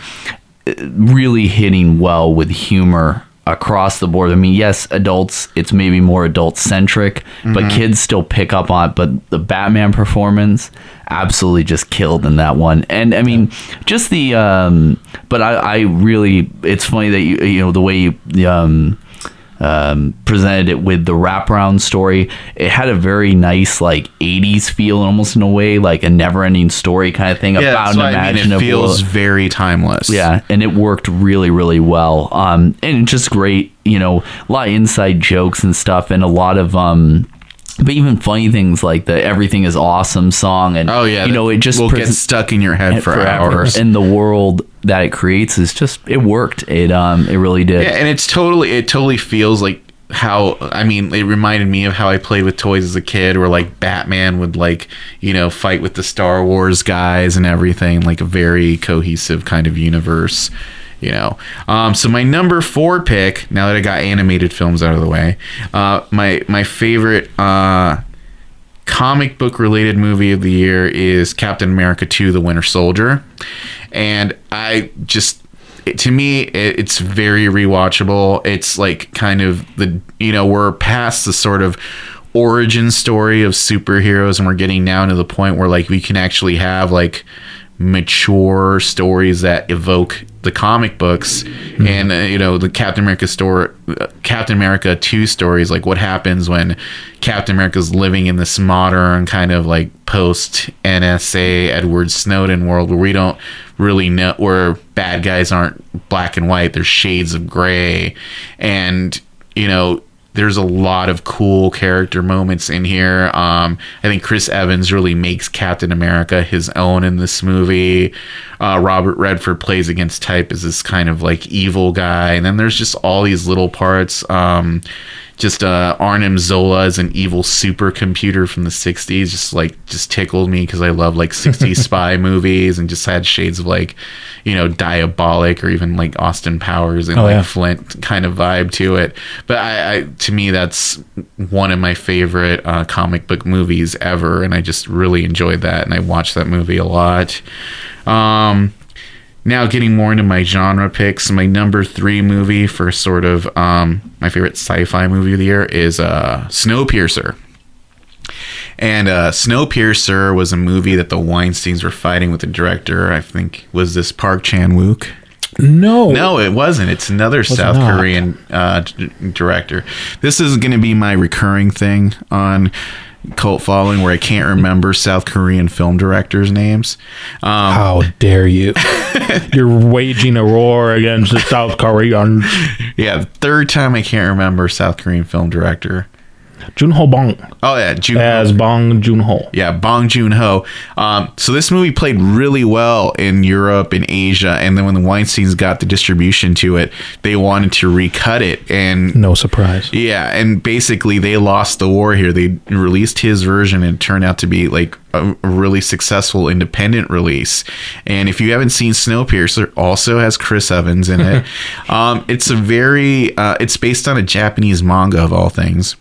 really hitting well with humor across the board. I mean, yes, adults, it's maybe more adult centric, but kids still pick up on it. But the Batman performance absolutely just killed in that one. And I mean, just the, um, but I, I really, it's funny that you, you know, the way you, um, um, presented it with the wraparound story. It had a very nice like '80s feel, almost in a way, like a never-ending story kind of thing Yeah, about what I mean. It feels very timeless. yeah, and it worked really, really well. Um, and just great, you know, a lot of inside jokes and stuff, and a lot of um. But even funny things like the "Everything Is Awesome" song, and Oh yeah. you know, it just will pres- get stuck in your head for forever. hours. And the world that it creates is just it worked. It um it really did. Yeah, and it's totally it totally feels like how I mean it reminded me of how I played with toys as a kid where like Batman would like, you know, fight with the Star Wars guys and everything, like a very cohesive kind of universe. You know, um, so my number four pick. Now that I got animated films out of the way, uh, my my favorite uh, comic book related movie of the year is Captain America 2 The Winter Soldier. And I just it, to me it, it's very rewatchable. It's like kind of the you know we're past the sort of origin story of superheroes and we're getting now to the point where like we can actually have like mature stories that evoke the comic books and uh, you know the captain america story uh, captain america 2 stories like what happens when captain america's living in this modern kind of like post nsa edward snowden world where we don't really know where bad guys aren't black and white there's shades of gray. And you know there's a lot of cool character moments in here. Um, I think Chris Evans really makes Captain America his own in this movie. Uh, Robert Redford plays against type as this kind of like evil guy, and then there's just all these little parts. Um, just uh, Arnim Zola is an evil supercomputer from the '60s. Just like just tickled me because I love like '60s *laughs* spy movies, and just had shades of like, you know, Diabolik or even like Austin Powers and Oh, like yeah. Flint kind of vibe to it. But I, I to me, that's one of my favorite uh, comic book movies ever, and I just really enjoyed that, and I watched that movie a lot. Um, now getting more into my genre picks, my number three movie for sort of um, my favorite sci-fi movie of the year is uh, Snowpiercer. And uh, Snowpiercer was a movie that the Weinstein's were fighting with the director. I think was this Park Chan Wook. No, No, it wasn't. It's another South not? Korean uh, d- director. This is going to be my recurring thing on cult following, where I can't remember South Korean film directors' names. Um, How dare you? *laughs* You're waging a war against the South Koreans. yeah, third time I can't remember South Korean film director. Junho Bong Oh yeah, Jun as Bong Joon-ho. Yeah, Bong Joon Ho. Um, so this movie played really well in Europe and Asia, and then when the Weinstein's got the distribution to it, they wanted to recut it, and No surprise. yeah, and basically they lost the war here. They released his version, and it turned out to be like a a really successful independent release. And if you haven't seen Snowpiercer, also has Chris Evans in it. *laughs* um, it's a very, uh, it's based on a Japanese manga of all things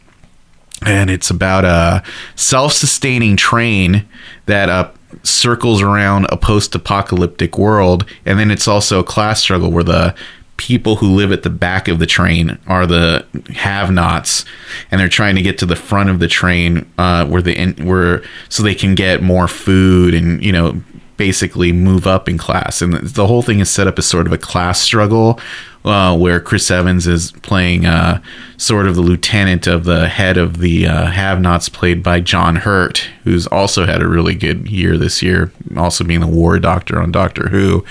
and it's about a self-sustaining train that uh, circles around a post-apocalyptic world. And then it's also a class struggle where the people who live at the back of the train are the have-nots. And they're trying to get to the front of the train uh, where the in, where so they can get more food and you know basically move up in class. And the, the whole thing is set up as sort of a class struggle uh, where Chris Evans is playing uh, sort of the lieutenant of the head of the uh, have-nots, played by John Hurt, who's also had a really good year this year, also being the war doctor on Doctor Who,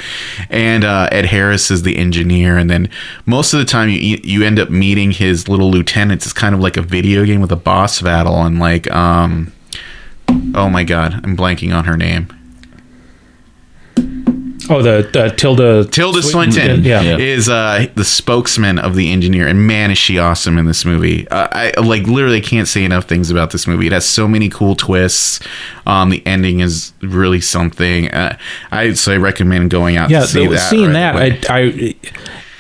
and uh, Ed Harris is the engineer. And then most of the time, you you end up meeting his little lieutenants. It's kind of like a video game with a boss battle, and like um, oh my god, I'm blanking on her name. Oh, the uh, Tilda Tilda Swinton. Swinton Yeah. Is uh, the spokesman of the engineer, and man, is she awesome in this movie! Uh, I like literally can't say enough things about this movie. It has so many cool twists. Um, the ending is really something. Uh, I so I recommend going out. Yeah, to see the- that seeing right that, I, I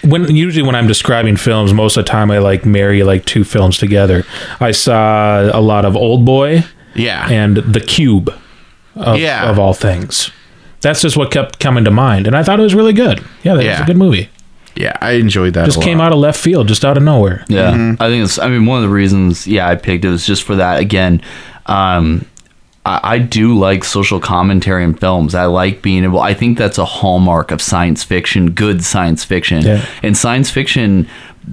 when usually when I'm describing films, most of the time I like marry like two films together. I saw a lot of Old Boy yeah, and The Cube, of, Yeah. of all things. That's just what kept coming to mind, and I thought it was really good. Yeah, that was a good movie. Yeah, I enjoyed that. Just a came lot. out of left field, just out of nowhere. Yeah, I think it's. I mean, one of the reasons, yeah, I picked it was just for that. Again, um, I, I do like social commentary in films. I like being able. I think that's a hallmark of science fiction. Good science fiction. Yeah. And science fiction,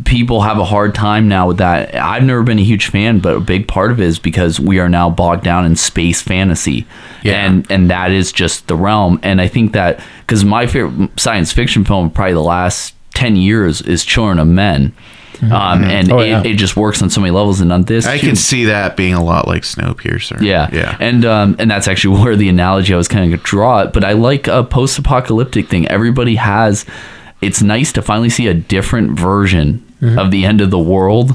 people have a hard time now with that. I've never been a huge fan, but a big part of it is because we are now bogged down in space fantasy, Yeah. and and that is just the realm. And I think that because my favorite science fiction film, probably the last ten years, is Children of Men. Um, and Oh, it, it just works on so many levels. And on this, I too- can see that being a lot like Snowpiercer. yeah, yeah. and um, and that's actually *laughs* where the analogy I was kind of draw it. But I like a post-apocalyptic thing. Everybody has. It's nice to finally see a different version Mm-hmm. of the end of the world.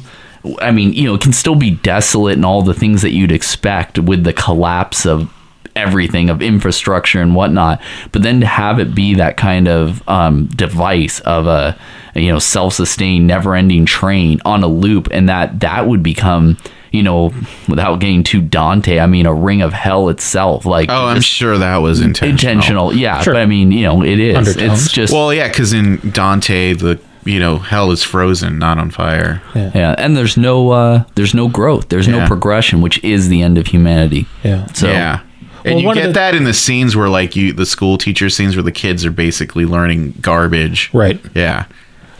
I mean, you know, it can still be desolate and all the things that you'd expect with the collapse of everything of infrastructure and whatnot but then to have it be that kind of um, device of a you know self-sustained never-ending train on a loop and that that would become you know without getting too dante i mean a ring of hell itself like Oh, I'm sure that was intentional. intentional yeah Sure. but i mean you know it is Undertones. it's just Well, yeah, because in Dante, the you know hell is frozen, not on fire. yeah yeah. and there's no uh there's no growth there's no progression which is the end of humanity Yeah. so yeah. And Well, you get the- that in the scenes where, like, you the school teacher scenes where the kids are basically learning garbage. Right. Yeah.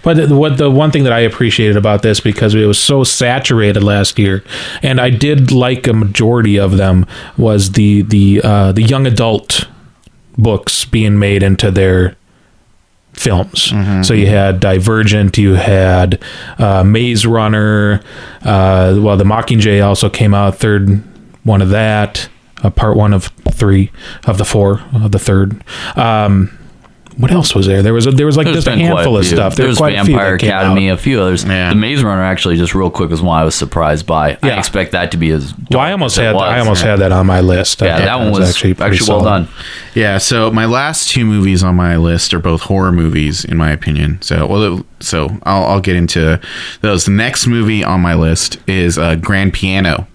But the, what the one thing that I appreciated about this because it was so saturated last year, and I did like a majority of them was the the uh, the young adult books being made into their films. So you had Divergent, you had uh, Maze Runner. Uh, well, the Mockingjay also came out third one of that. Uh, part one of three of the four of the third. Um, what else was there? There was a, there was like There's just a been quite handful of few. stuff. There There's quite a few Vampire that came Academy, out. a few others. Yeah. The Maze Runner actually, just real quick, was one I was surprised by. I Yeah. expect that to be as. Well, I almost as it had was. I almost had that on my list. I Yeah, thought that one was actually, pretty well solid. done. Yeah, so my last two movies on my list are both horror movies, in my opinion. So, well, so I'll, I'll get into those. The next movie on my list is uh, Grand Piano.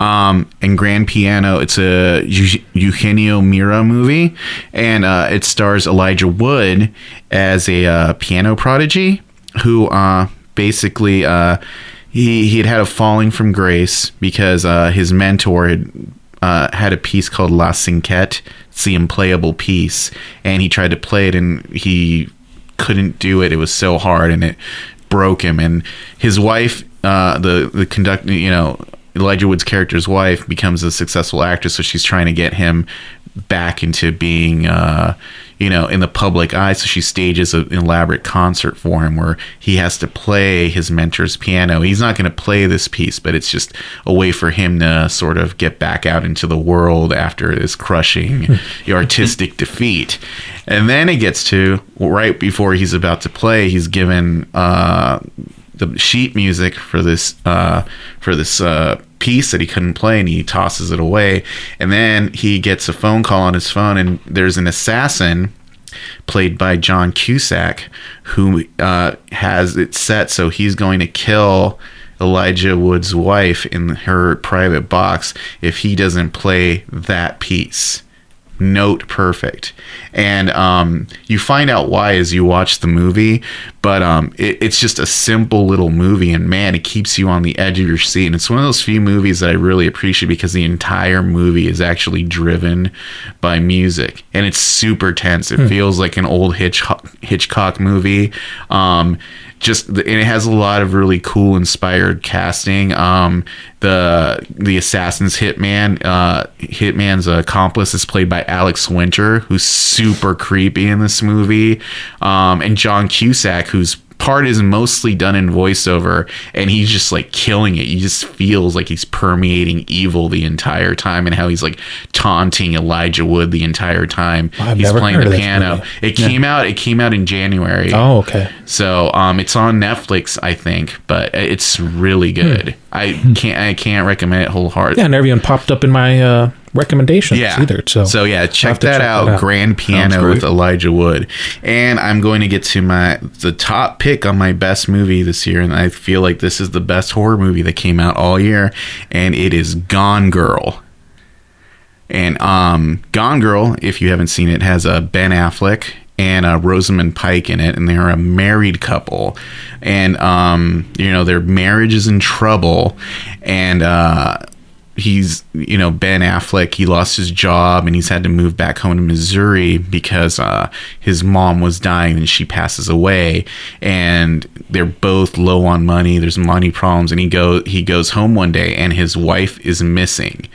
Um, and Grand Piano, it's a Eugenio Mira movie, and uh, it stars Elijah Wood as a uh, piano prodigy who uh, basically uh, he he had had a falling from grace because uh, his mentor had uh, had a piece called La Cinquette. It's the unplayable piece, and he tried to play it, and he couldn't do it. It was so hard, and it broke him. And his wife, uh, the the conductor, you know, Elijah Wood's character's wife, becomes a successful actress, so she's trying to get him back into being, uh, you know, in the public eye. So she stages an elaborate concert for him where he has to play his mentor's piano. He's not going to play this piece, but it's just a way for him to sort of get back out into the world after this crushing *laughs* artistic defeat. And then it gets to right before he's about to play, he's given uh, the sheet music for this uh, for this uh, piece that he couldn't play, and he tosses it away. And then he gets a phone call on his phone, and there's an assassin played by John Cusack who uh, has it set so he's going to kill Elijah Wood's wife in her private box if he doesn't play that piece note perfect. And um, you find out why as you watch the movie but um, it, it's just a simple little movie and man it keeps you on the edge of your seat. And it's one of those few movies that i really appreciate because the entire movie is actually driven by music. And it's super tense. It feels like an old hitchcock, hitchcock movie. Um, just and it has a lot of really cool inspired casting. Um the the assassin's hitman uh hitman's accomplice is played by alex winter who's super creepy in this movie. Um and john cusack whose part is mostly done in voiceover and he's just like killing it he just feels like he's permeating evil the entire time and how he's like taunting elijah wood the entire time I've he's never playing heard the piano it came out it came out in january Oh, okay. so um, it's on Netflix, I think, but it's really good. I can't I can't recommend it wholeheartedly. Yeah, never even popped up in my uh, recommendations Yeah. either. So, yeah, check that check out. that out. Grand Piano with Elijah Wood. And I'm going to get to my the top pick on my best movie this year, and I feel like this is the best horror movie that came out all year, and it is Gone Girl. And um, Gone Girl, if you haven't seen it, has a Ben Affleck and uh, Rosamund Pike in it, and they're a married couple, and um, you know their marriage is in trouble, and uh, he's you know Ben Affleck he lost his job and he's had to move back home to Missouri because uh, his mom was dying and she passes away. And they're both low on money. There's money problems. And he go he goes home one day and his wife is missing.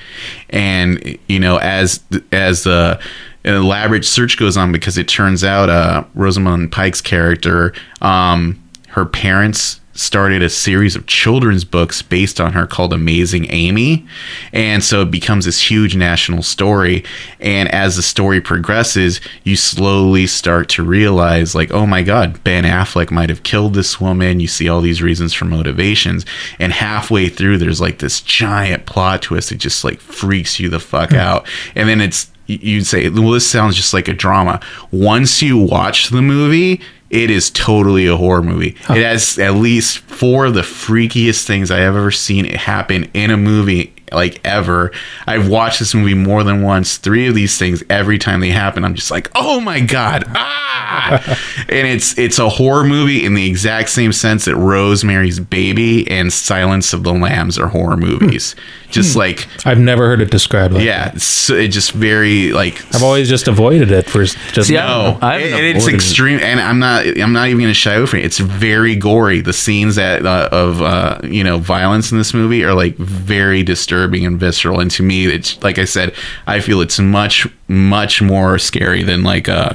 And you know as as the an elaborate search goes on because it turns out uh, Rosamund Pike's character um, her parents started a series of children's books based on her called Amazing Amy. And so it becomes this huge national story. And as the story progresses, you slowly start to realize, like, oh my God, Ben Affleck might have killed this woman. You see all these reasons for motivations. And halfway through, there's like this giant plot twist that just like freaks you the fuck hmm. out. And then it's, you'd say, well, this sounds just like a drama. Once you watch the movie, it is totally a horror movie. It has at least four of the freakiest things I have ever seen it happen in a movie like ever. I've watched this movie more than once. Three of these things every time they happen, I'm just like, oh my god, *laughs* ah! and it's it's a horror movie in the exact same sense that Rosemary's Baby and Silence of the Lambs are horror movies. just like I've never heard it described like yeah, it's it just very like I've always just avoided it for just See, no, I haven't and it's avoided it. extreme, and I'm not. I'm not even going to shy away from it. It's very gory. The scenes that uh, of uh, you know violence in this movie are like very disturbing and visceral. And to me, it's like I said, I feel it's much much more scary than like uh,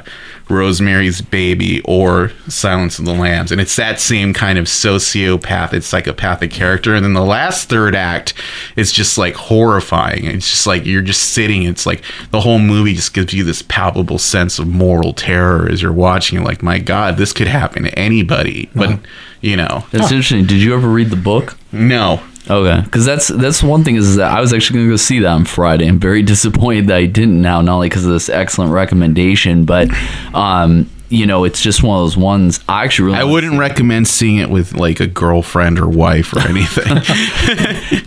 Rosemary's Baby or Silence of the Lambs. And it's that same kind of sociopathic, psychopathic character. And then the last third act is just like horrifying. It's just like you're just sitting. It's like the whole movie just gives you this palpable sense of moral terror as you're watching. it. Like, my God, this could happen to anybody. But, you know, That's interesting. Did you ever read the book? no. Okay, because that's that's one thing is that I was actually going to go see that on Friday. I'm very *laughs* disappointed that I didn't now, not only because of this excellent recommendation, but um, you know, it's just one of those ones. I actually really I wouldn't recommend seeing it with like a girlfriend or wife or *laughs* anything.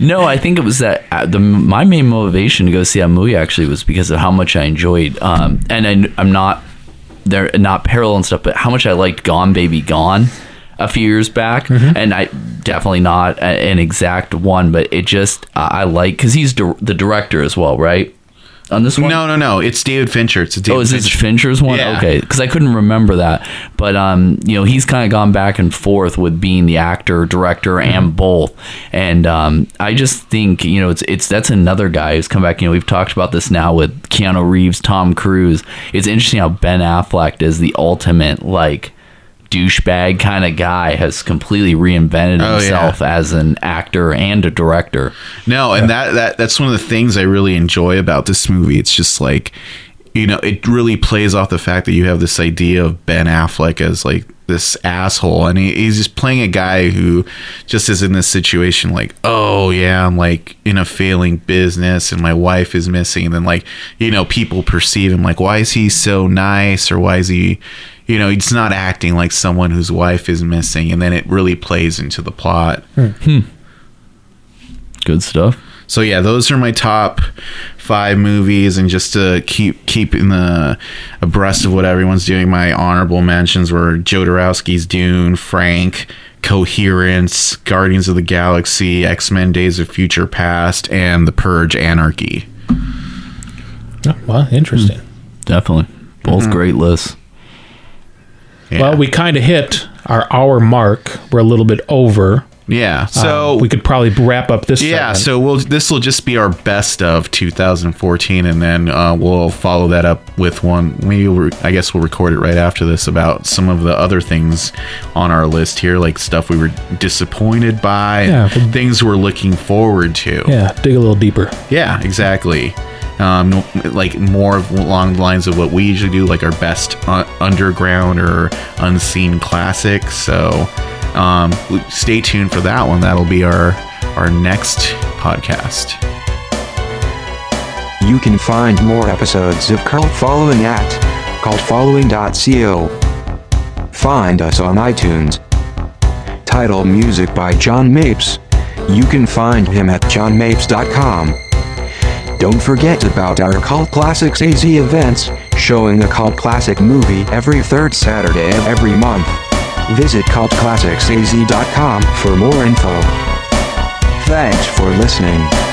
*laughs* No, I think it was that uh, the my main motivation to go see that movie actually was because of how much I enjoyed, um, and I, I'm not they're not parallel and stuff, but how much I liked Gone Baby Gone a few years back, and I definitely not an exact one, but it just uh, I like because he's dir- the director as well, right? On this one, no, no, no. It's David Fincher. It's a David Oh, is this Fincher. Fincher's one? Yeah. Okay, because I couldn't remember that. But um, you know, he's kind of gone back and forth with being the actor, director, Mm-hmm. and both. And um, I just think you know, it's it's that's another guy who's come back. You know, we've talked about this now with Keanu Reeves, Tom Cruise. It's interesting how Ben Affleck is the ultimate like douchebag kind of guy has completely reinvented Oh, yeah. himself as an actor and a director. No, and that, that that's one of the things I really enjoy about this movie. It's just like you know, it really plays off the fact that you have this idea of Ben Affleck as like this asshole, and he, he's just playing a guy who just is in this situation like, oh yeah, I'm like in a failing business, and my wife is missing, and then like you know, people perceive him like, why is he so nice, or why is he, you know, he's not acting like someone whose wife is missing, and then it really plays into the plot. Hmm. Hmm. Good stuff. So yeah, those are my top five movies, and just to keep keep in the abreast of what everyone's doing, my honorable mentions were Jodorowsky's Dune, Frank, Coherence, Guardians of the Galaxy, X Men: Days of Future Past, and The Purge: Anarchy. Oh, well, interesting. Hmm. Definitely, both Mm-hmm. great lists. Yeah. Well, we kind of hit our hour mark. We're a little bit over. yeah. So Um, we could probably wrap up this. Yeah, segment. so we'll this will just be our best of 2014, and then uh, we'll follow that up with one. Maybe we'll, I guess we'll record it right after this about some of the other things on our list here, like stuff we were disappointed by, Yeah. things we're looking forward to. yeah, dig a little deeper. Yeah, exactly. Um, like more along the lines of what we usually do, like our best uh, underground or unseen classics. So um, stay tuned for that one. That'll be our our next podcast. You can find more episodes of Cult Following at cultfollowing.co. Find us on iTunes. Title music by John Mapes. You can find him at johnmapes.com. Don't forget about our Cult Classics AZ events, showing a cult classic movie every third Saturday of every month. Visit cultclassicsaz.com for more info. Thanks for listening.